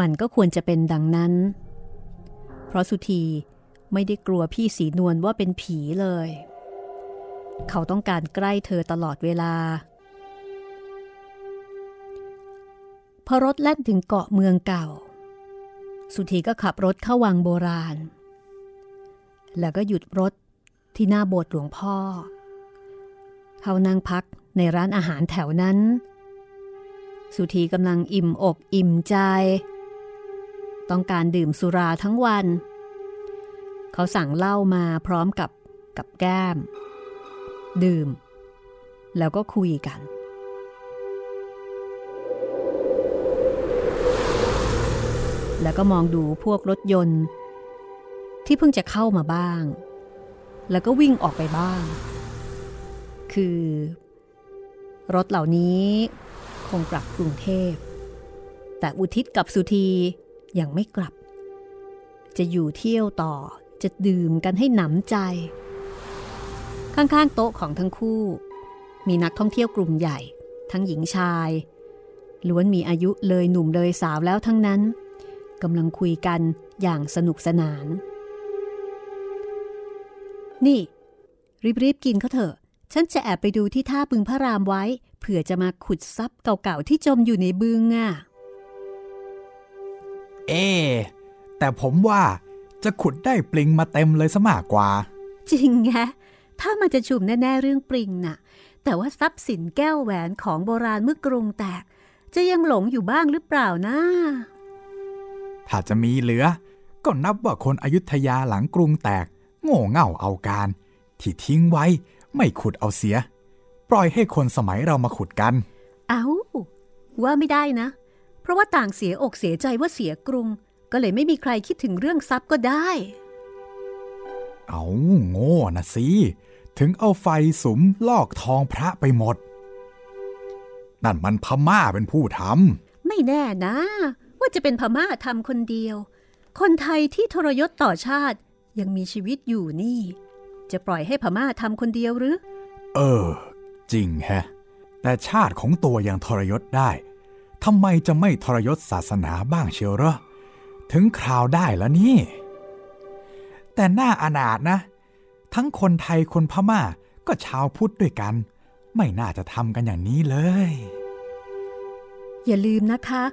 มันก็ควรจะเป็นดังนั้น เพราะสุธีไม่ได้กลัวพี่สีนวลว่าเป็นผีเลย เขาต้องการใกล้เธอตลอดเวลา พอรถแล่นถึงเกาะเมืองเก่า สุธีก็ขับรถเข้าวังโบราณ แล้วก็หยุดรถที่หน้าโบสถ์หลวงพ่อ เขานั่งพัก ในร้านอาหารแถวนั้น สุธีกำลังอิ่มอกอิ่มใจ ต้องการดื่มสุราทั้งวัน เขาสั่งเหล้ามาพร้อมกับกับแก้ม ดื่ม แล้วก็คุยกันแล้วก็มองดูพวกรถยนต์ ที่เพิ่งจะเข้ามาบ้าง แล้วก็วิ่งออกไปบ้าง คือ รถเหล่านี้คงกลับกรุงเทพ แต่อุทิศกับสุธียังไม่กลับ จะอยู่เที่ยวต่อจะดื่มกันให้หนำใจ ข้างๆโต๊ะของทั้งคู่ มีนักท่องเที่ยวกลุ่มใหญ่ ทั้งหญิงชาย ล้วนมีอายุเลยหนุ่มเลยสาวแล้วทั้งนั้นกำลังคุยกันอย่างสนุกสนาน นี่ รีบๆกินเขาเถอะ ฉันจะแอบไปดูที่ท่าบึงพระรามไว้ เผื่อจะมาขุดซับเก่าๆที่จมอยู่ในบึงอะ เอ๊ะแต่ผมว่าจะขุดได้ปลิงมาเต็มเลยซะมากกว่า จริงไงถ้ามันจะชุมแน่ๆเรื่องปริงน่ะ แต่ว่าทรัพย์สินแก้วแหวนของโบราณเมื่อกรุงแตก จะยังหลงอยู่บ้างหรือเปล่านะถ้าจะมีเหลือ ก็นับว่าคนอยุธยาหลังกรุงแตก โง่เง่าเอาการ ที่ทิ้งไว้ ไม่ขุดเอาเสีย ปล่อยให้คนสมัยเรามาขุดกัน เอาว่าไม่ได้นะ เพราะว่าต่างเสียอกเสียใจว่าเสียกรุง ก็เลยไม่มีใครคิดถึงเรื่องทรัพย์ก็ได้ เอาโง่นะสิ ถึงเอาไฟสุมลอกทองพระไปหมด นั่นมันพม่าเป็นผู้ทไม่แน่นะ ว่าจะเป็นพม่าทำคนเดียว คนไทยที่ทรยศต่อชาติยังมีชีวิตอยู่นี่ จะปล่อยให้พม่าทำคนเดียวหรือำเออ จริงแฮะ แต่ชาติของตัวยังทรยศได้ทำไมจะไม่ทรยศศาสนาบ้างเชียวเหรอ ถึงคราวได้แล้วนี่ แต่น่าอนาถนะ ทั้งคนไทยคนพม่าก็ชาวพุทธด้วยกัน ไม่น่าจะทำกันอย่างนี้เลย อย่าลืมนะคะ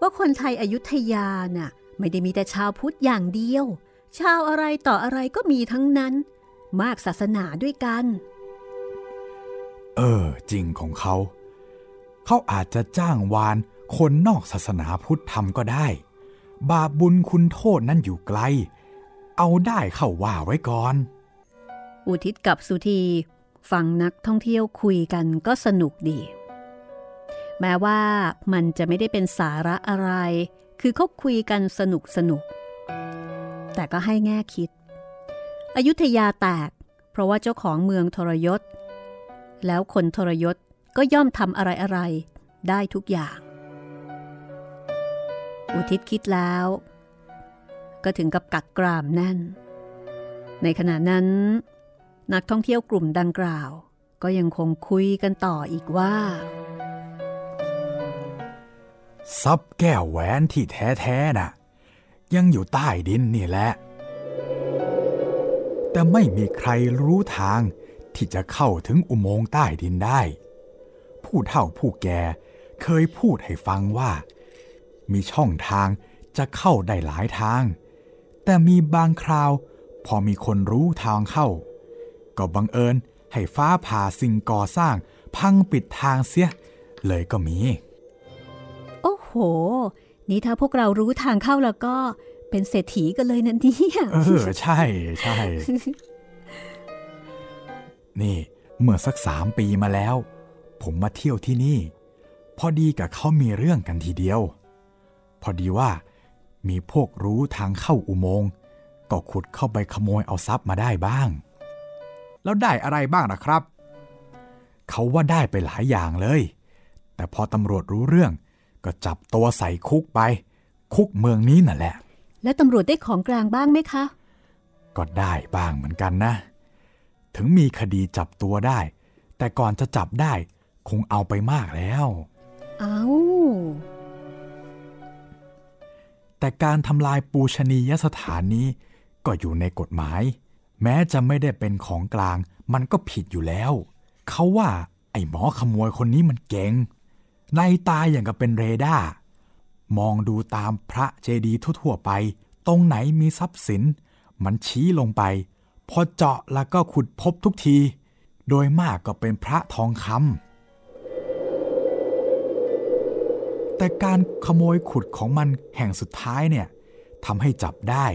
ว่าคนไทยอยุธยาน่ะ ไม่ได้มีแต่ชาวพุทธอย่างเดียว ชาวอะไรต่ออะไรก็มีทั้งนั้น มากศาสนาด้วยกัน เออ จริงของเขา เขาอาจจะจ้างวานคนนอกศาสนาพุทธทำก็ได้ บาปบุญคุณโทษนั้นอยู่ไกล เอาได้เข้าว่าไว้ก่อน อุทิศกับสุธีฟังนักท่องเที่ยวคุยกันก็สนุกดี แม้ว่ามันจะไม่ได้เป็นสาระอะไร คือเขาคุยกันสนุกสนุก แต่ก็ให้แง่คิด อยุธยาแตก เพราะว่าเจ้าของเมืองทรยศ แล้วคนทรยศก็ย่อมทำอะไรอะไรได้ทุกอย่าง อุทิศคิดแล้ว ก็ถึงกับกัดกรามแน่น ในขณะนั้น นักท่องเที่ยวกลุ่มดังกล่าว ก็ยังคงคุยกันต่ออีกว่าซับแก้วแหวนที่แท้ๆน่ะ ยังอยู่ใต้ดินนี่แหละ แต่ไม่มีใครรู้ทางที่จะเข้าถึงอุโมงค์ใต้ดินได้ ผู้เฒ่าผู้แก่เคยพูดให้ฟังว่า มีช่องทางจะเข้าได้หลายทาง แต่มีบางคราวพอมีคนรู้ทางเข้า ก็บังเอิญให้ฟ้าผ่าสิ่งก่อสร้าง พังปิดทางเสีย เลยก็มี โอ้โห นี่ถ้าพวกเรารู้ทางเข้าแล้วก็ เป็นเศรษฐีกันเลยนะเนี่ยเออใช่ใช่ นี่เมื่อสักสามปีมาแล้ว ผมมาเที่ยวที่นี่ พอดีกับเขามีเรื่องกันทีเดียว พอดีว่ามีพวกรู้ทางเข้าอุโมงค์ก็ขุดเข้าไปขโมยเอาทรัพย์มาได้บ้าง แล้วได้อะไรบ้างนะครับ เขาว่าได้ไปหลายอย่างเลย แต่พอตำรวจรู้เรื่องก็จับตัวใส่คุกไป คุกเมืองนี้น่ะแหละ แล้วตำรวจได้ของกลางบ้างไหมคะ ก็ได้บ้างเหมือนกันนะ ถึงมีคดีจับตัวได้ แต่ก่อนจะจับได้คงเอาไปมากแล้ว เอาแต่การทำลายปูชนียสถานนี้ ก็อยู่ในกฎหมาย แม้จะไม่ได้เป็นของกลาง มันก็ผิดอยู่แล้ว เขาว่าไอ้หมอขโมยคนนี้มันเก่งในตาอย่างกับเป็นเรดาร์ มองดูตามพระเจดีย์ทั่วๆไป ตรงไหนมีทรัพย์สิน มันชี้ลงไป พอเจาะแล้วก็ขุดพบทุกที โดยมากก็เป็นพระทองคำแต่การขโมยขุดของมันแห่งสุดท้ายเนี่ยทำให้จับได้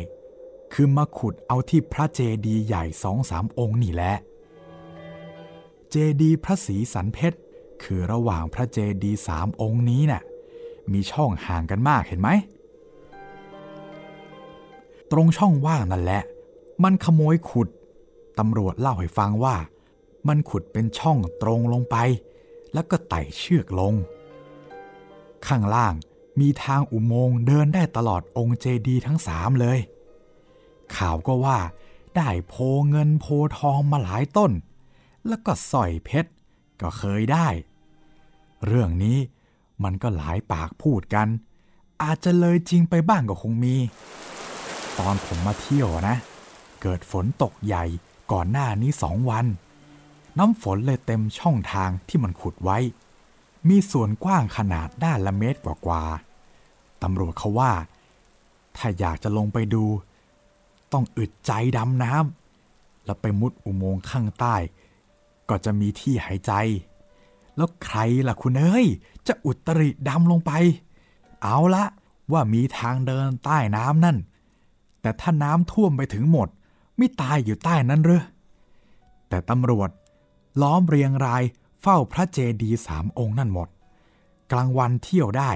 คือมาขุดเอาที่พระเจดีย์ใหญ่สองสามองค์นี่แหละ เจดีย์พระศรีสันเพชรคือระหว่างพระเจดีย์สามองค์นี้น่ะ มีช่องห่างกันมากเห็นไหม ตรงช่องว่างนั่นแหละ มันขโมยขุด ตำรวจเล่าให้ฟังว่า มันขุดเป็นช่องตรงลงไป แล้วก็ไต่เชือกลง ข้างล่างมีทางอุโมงค์เดินได้ตลอดองค์เจดีทั้งสามเลย ข่าวก็ว่าได้โพเงินโพทองมาหลายต้น แล้วก็สอยเพชรก็เคยได้ เรื่องนี้ มันก็หลายปากพูดกัน อาจจะเลยจริงไปบ้างก็คงมี ตอนผมมาเที่ยวนะ เกิดฝนตกใหญ่ก่อนหน้านี้สองวัน น้ำฝนเลยเต็มช่องทางที่มันขุดไว้ มีส่วนกว้างขนาดด้านละเมตรกว่าๆตำรวจเขาว่า ถ้าอยากจะลงไปดู ต้องอึดใจดำน้ำแล้วไปมุดอุโมงค์ข้างใต้ ก็จะมีที่หายใจ แล้วใครล่ะคุณเอ้ย จะอุตริดำลงไป เอาละว่ามีทางเดินใต้น้ำนั่น แต่ถ้าน้ำท่วมไปถึงหมด ไม่ตายอยู่ใต้นั้นหรือแต่ตำรวจ ล้อมเรียงรายเฝ้าพระเจดีสามองค์นั่นหมด กลางวันเที่ยวได้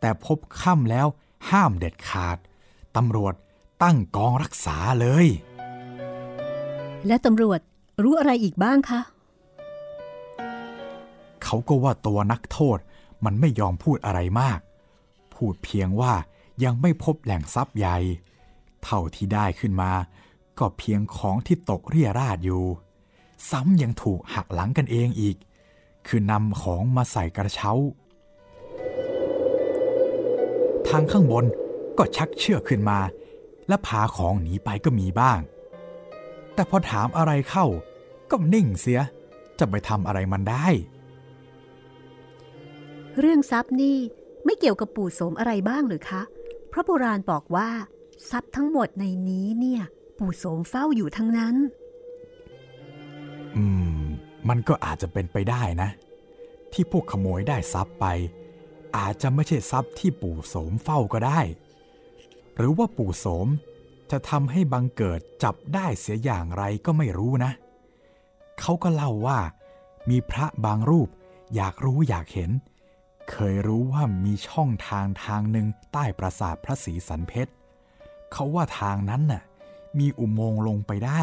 แต่พบค่ำแล้วห้ามเด็ดขาด ตำรวจตั้งกองรักษาเลย และตำรวจรู้อะไรอีกบ้างคะ เขาก็ว่าตัวนักโทษมันไม่ยอมพูดอะไรมาก พูดเพียงว่ายังไม่พบแหล่งทรัพย์ใหญ่ เท่าที่ได้ขึ้นมา ก็เพียงของที่ตกเรี่ยราดอยู่ ซ้ำยังถูกหักหลังกันเองอีก คือนำของมาใส่กระเช้า ทางข้างบนก็ชักเชือกขึ้นมา และพาของหนีไปก็มีบ้าง แต่พอถามอะไรเข้าก็นิ่งเสียจะไปทำอะไรมันได้ เรื่องทรัพย์นี่ไม่เกี่ยวกับปู่โสมอะไรบ้างหรือคะ เพราะโบราณบอกว่า ทรัพย์ทั้งหมดในนี้เนี่ย ปู่โสมเฝ้าอยู่ทั้งนั้น อืม มันก็อาจจะเป็นไปได้นะ ที่พวกขโมยได้ทรัพย์ไป อาจจะไม่ใช่ทรัพย์ที่ปู่โสมเฝ้าก็ได้ หรือว่าปู่โสมจะทำให้บังเกิดจับได้เสียอย่างไรก็ไม่รู้นะ เขาก็เล่าว่า มีพระบางรูปอยากรู้อยากเห็นเเคยรู้ว่ามีช่องทางทางหนึ่งใต้ปราสาทพระศรีสันเพชรเขาว่าทางนั้นน่ะ มีอุโมงค์ลงไปได้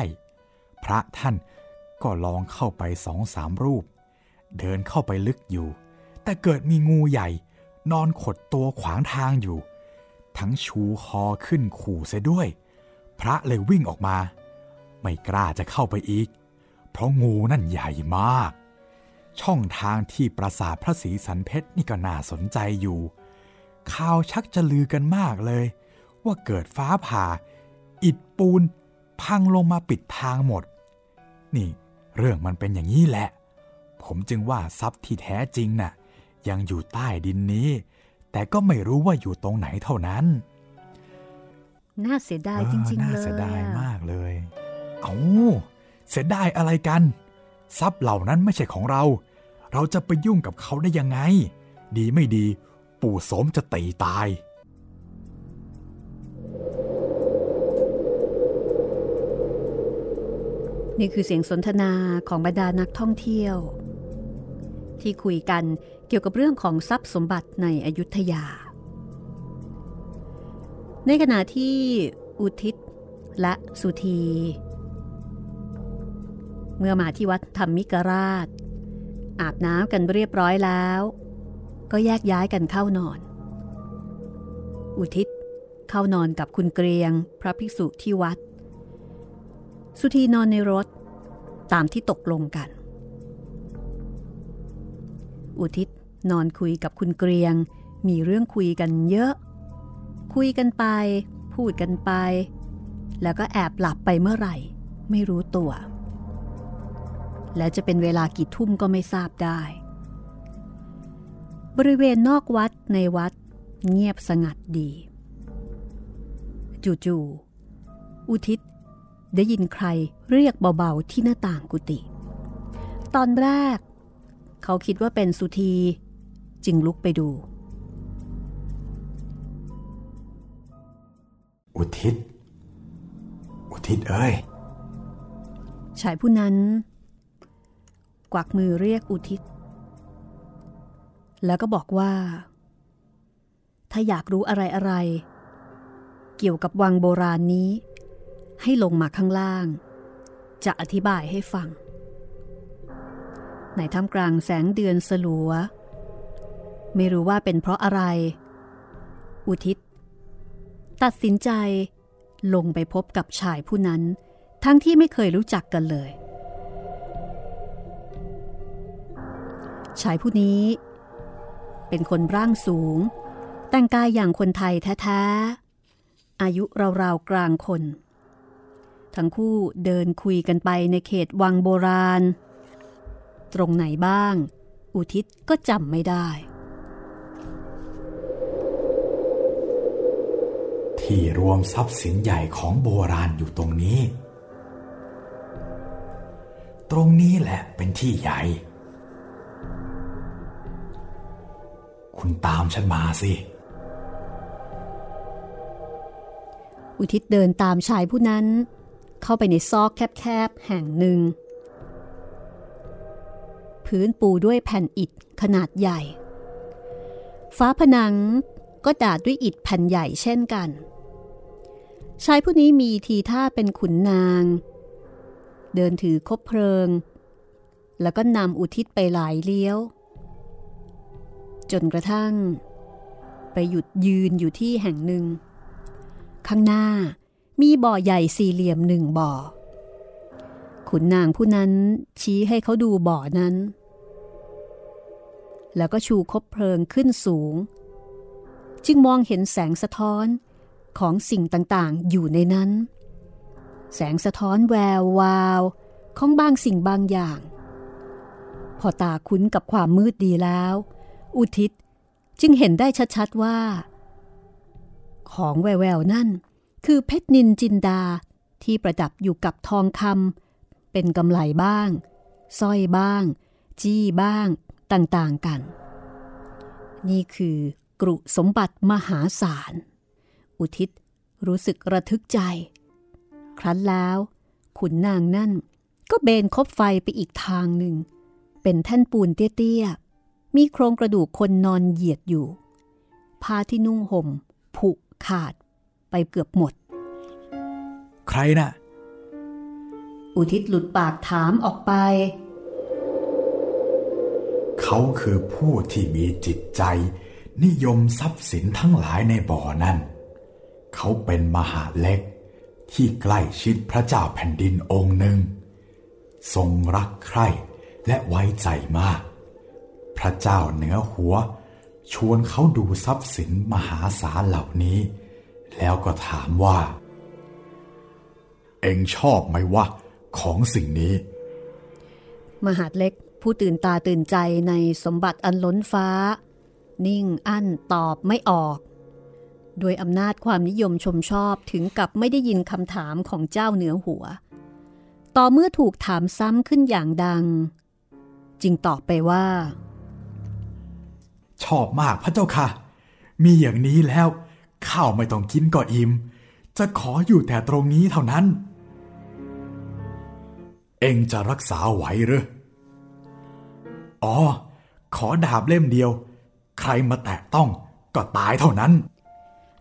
พระท่านก็ลองเข้าไปสองสามรูป เดินเข้าไปลึกอยู่ แต่เกิดมีงูใหญ่ นอนขดตัวขวางทางอยู่ ทั้งชูคอขึ้นขู่เสียด้วย พระเลยวิ่งออกมา ไม่กล้าจะเข้าไปอีก เพราะงูนั่นใหญ่มาก ช่องทางที่ปราสาทพระศรีสันเพชรนี่ก็น่าสนใจอยู่ ข่าวชักจะลือกันมากเลย ว่าเกิดฟ้าผ่า อิฐปูน พังลงมาปิดทางหมด นี่ เรื่องมันเป็นอย่างนี้แหละ ผมจึงว่าทรัพย์ที่แท้จริงน่ะ ยังอยู่ใต้ดินนี้ แต่ก็ไม่รู้ว่าอยู่ตรงไหนเท่านั้น น่าเสียดายจริงๆน่าเลยเสียดายอะมากเลย เอาเสียดายอะไรกัน ทรัพย์เหล่านั้นไม่ใช่ของเรา เราจะไปยุ่งกับเขาได้ยังไง ดีไม่ดี ปู่โสมจะตีตาย นี่คือเสียงสนทนาของบรรดานักท่องเที่ยว ที่คุยกันเกี่ยวกับเรื่องของทรัพย์สมบัติในอยุธยา ในขณะที่อุทิศและสุธี เมื่อมาที่วัดธรรมิกราช อาบน้ำกันเรียบร้อยแล้ว ก็แยกย้ายกันเข้านอน อุทิศเข้านอนกับคุณเกรียง พระภิกษุที่วัด สุธีนอนในรถตามที่ตกลงกัน อุทิศนอนคุยกับคุณเกรียง มีเรื่องคุยกันเยอะ คุยกันไป พูดกันไป แล้วก็แอบหลับไปเมื่อไหร่ ไม่รู้ตัว และจะเป็นเวลากี่ทุ่มก็ไม่ทราบได้ บริเวณนอกวัดในวัดเงียบสงัดดี จู่ๆอุทิศได้ยินใครเรียกเบาๆที่หน้าต่างกุฏิตอนแรก เขาคิดว่าเป็นสุธี จึงลุกไปดู อุทิศ อุทิศเอ้ยชายผู้นั้น กวักมือเรียกอุทิศ แล้วก็บอกว่า ถ้าอยากรู้อะไรอะไร เกี่ยวกับวังโบราณนี้ ให้ลงมาข้างล่าง จะอธิบายให้ฟัง ในท่ามกลางแสงเดือนสลัว ไม่รู้ว่าเป็นเพราะอะไร อุทิศ ตัดสินใจลงไปพบกับชายผู้นั้น ทั้งที่ไม่เคยรู้จักกันเลย ชายผู้นี้ เป็นคนร่างสูง แต่งกายอย่างคนไทยแท้ๆ อายุราวๆกลางคน ทั้งคู่เดินคุยกันไปในเขตวังโบราณ ตรงไหนบ้าง อุทิศก็จำไม่ได้ ที่รวมทรัพย์สินใหญ่ของโบราณอยู่ตรงนี้ ตรงนี้แหละเป็นที่ใหญ่ คุณตามฉันมาสิ อุทิศเดินตามชายผู้นั้น เข้าไปในซอกแคบๆ แห่งหนึ่ง พื้นปูด้วยแผ่นอิฐขนาดใหญ่ ฟ้าผนังก็ดาดด้วยอิฐแผ่นใหญ่เช่นกัน ชายผู้นี้มีทีท่าเป็นขุนนาง เดินถือคบเพลิง แล้วก็นำอุทิศไปหลายเลี้ยว จนกระทั่ง ไปหยุดยืนอยู่ที่แห่งหนึ่ง ข้างหน้ามีบ่อใหญ่สี่เหลี่ยมหนึ่งบ่อ ขุนนางผู้นั้นชี้ให้เขาดูบ่อนั้น แล้วก็ชูคบเพลิงขึ้นสูง จึงมองเห็นแสงสะท้อนของสิ่งต่างๆอยู่ในนั้น แสงสะท้อนแวววาวของบางสิ่งบางอย่าง พอตาคุ้นกับความมืดดีแล้ว อุทิศ จึงเห็นได้ชัดๆว่า ของแววๆนั่น คือเพชรนินจินดาที่ประดับอยู่กับทองคำเป็นกำไลบ้างสร้อยบ้าง จี้บ้าง ต่างๆกัน นี่คือกรุสมบัติมหาศาล อุทิศรู้สึกระทึกใจ ครั้นแล้ว ขุนนางนั่นก็เบนคบไฟไปอีกทางหนึ่ง เป็นแท่นปูนเตี้ยๆ มีโครงกระดูกคนนอนเหยียดอยู่ ผ้าที่นุ่งห่มผุขาดไปเกือบหมด ใครน่ะ อุทิศหลุดปากถามออกไป เขาคือผู้ที่มีจิตใจ นิยมทรัพย์สินทั้งหลายในบ่อนั้นเขาเป็นมหาเล็ก ที่ใกล้ชิดพระเจ้าแผ่นดินองค์หนึ่ง ทรงรักใคร่และไว้ใจมาก พระเจ้าเหนือหัว ชวนเขาดูทรัพย์สินมหาศาลเหล่านี้ แล้วก็ถามว่า เอ็งชอบไหมวะของสิ่งนี้ มหาดเล็กผู้ตื่นตาตื่นใจในสมบัติอันล้นฟ้า นิ่งอั้นตอบไม่ออกโดยอำนาจความนิยมชมชอบถึงกับไม่ได้ยินคำถามของเจ้าเหนือหัว ต่อเมื่อถูกถามซ้ำขึ้นอย่างดัง จึงตอบไปว่า ชอบมากพระเจ้าค่ะ มีอย่างนี้แล้ว ข้าวไม่ต้องกินก็อิ่ม จะขออยู่แต่ตรงนี้เท่านั้น เองจะรักษาไหวหรืออ๋อ ขอดาบเล่มเดียว ใครมาแตะต้องก็ตายเท่านั้น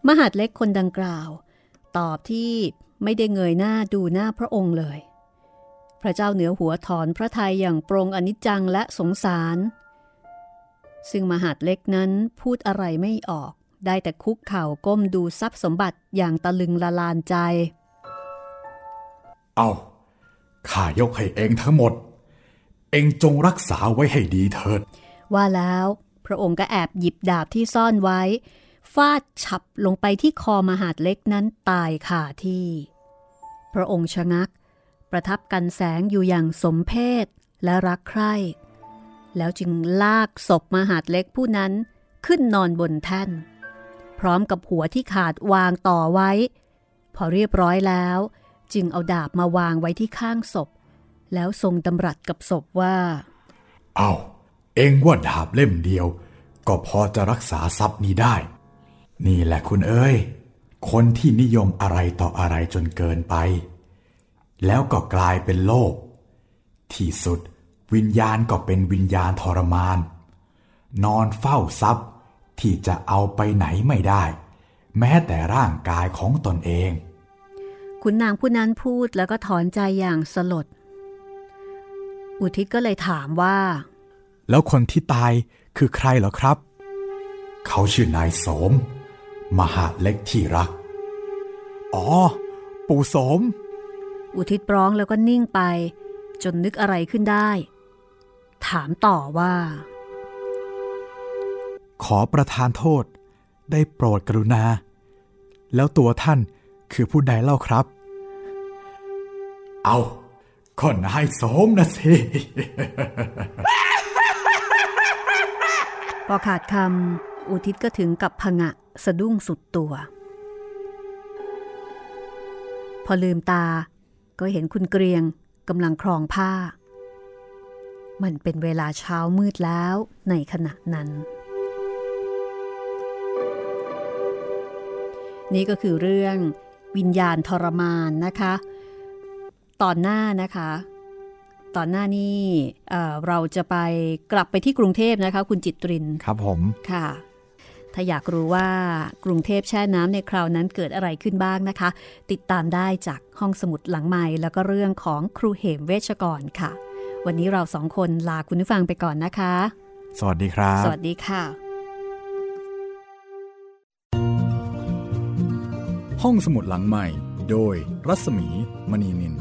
มหาดเล็กคนดังกล่าว ตอบที่ไม่ได้เงยหน้าดูหน้าพระองค์เลย พระเจ้าเหนือหัวถอนพระทัยอย่างปรงอนิจจังและสงสาร ซึ่งมหาดเล็กนั้นพูดอะไรไม่ออก ได้แต่คุกเข่าก้มดูทรัพย์สมบัติอย่างตะลึงละลานใจ เอาข้ายกให้เองทั้งหมด เองจงรักษาไว้ให้ดีเถิด ว่าแล้วพระองค์ก็แอบหยิบดาบที่ซ่อนไว้ ฟาดฉับลงไปที่คอมหาดเล็กนั้นตายขาที่ พระองค์ชะงัก ประทับกันแสงอยู่อย่างสมเพศและรักใคร่ แล้วจึงลากศพมหาดเล็กผู้นั้นขึ้นนอนบนแท่น พร้อมกับหัวที่ขาดวางต่อไว้ พอเรียบร้อยแล้ว จึงเอาดาบมาวางไว้ที่ข้างศพ แล้วทรงดำรัสกับศพว่า เอาเองว่าดาบเล่มเดียว ก็พอจะรักษาทรัพย์นี้ได้ นี่แหละคุณเอ้ย คนที่นิยมอะไรต่ออะไรจนเกินไป แล้วก็กลายเป็นโลกที่สุด วิญญาณก็เป็นวิญญาณทรมาน นอนเฝ้าทรัพย์ที่จะเอาไปไหนไม่ได้ แม้แต่ร่างกายของตนเองคุณนางผู้นั้นพูดแล้วก็ถอนใจอย่างสลด อุทิศก็เลยถามว่า แล้วคนที่ตายคือใครเหรอครับ เขาชื่อนายโสม มหาเล็กที่รัก อ๋อ ปู่โสม อุทิศร้องแล้วก็นิ่งไป จนนึกอะไรขึ้นได้ ถามต่อว่า ขอประทานโทษ ได้โปรดกรุณา แล้วตัวท่านคือผู้ใดเล่าครับ เอาก็นายโสมนะสิพอขาดคำอุทิศก็ถึงกับผงะสะดุ้งสุดตัว พอลืมตาก็เห็นคุณเกรียงกำลังครองผ้า มันเป็นเวลาเช้ามืดแล้วในขณะนั้น นี่ก็คือเรื่องวิญญาณทรมานนะคะ ตอนหน้านะคะ ตอนหน้านี้เอ่อเราจะไปกลับไปที่กรุงเทพนะคะ คุณจิตริน ครับผมค่ะถ้าอยากรู้ว่ากรุงเทพแช่น้ำในคราวนั้นเกิดอะไรขึ้นบ้างนะคะ ติดตามได้จากห้องสมุดหลังใหม่แล้วก็เรื่องของครูเหมเวชกรค่ะ วันนี้เราสองคนลาคุณผู้ฟังไปก่อนนะคะ สวัสดีครับ สวัสดีค่ะ ห้องสมุดหลังใหม่ โดยรัศมีมณีนิน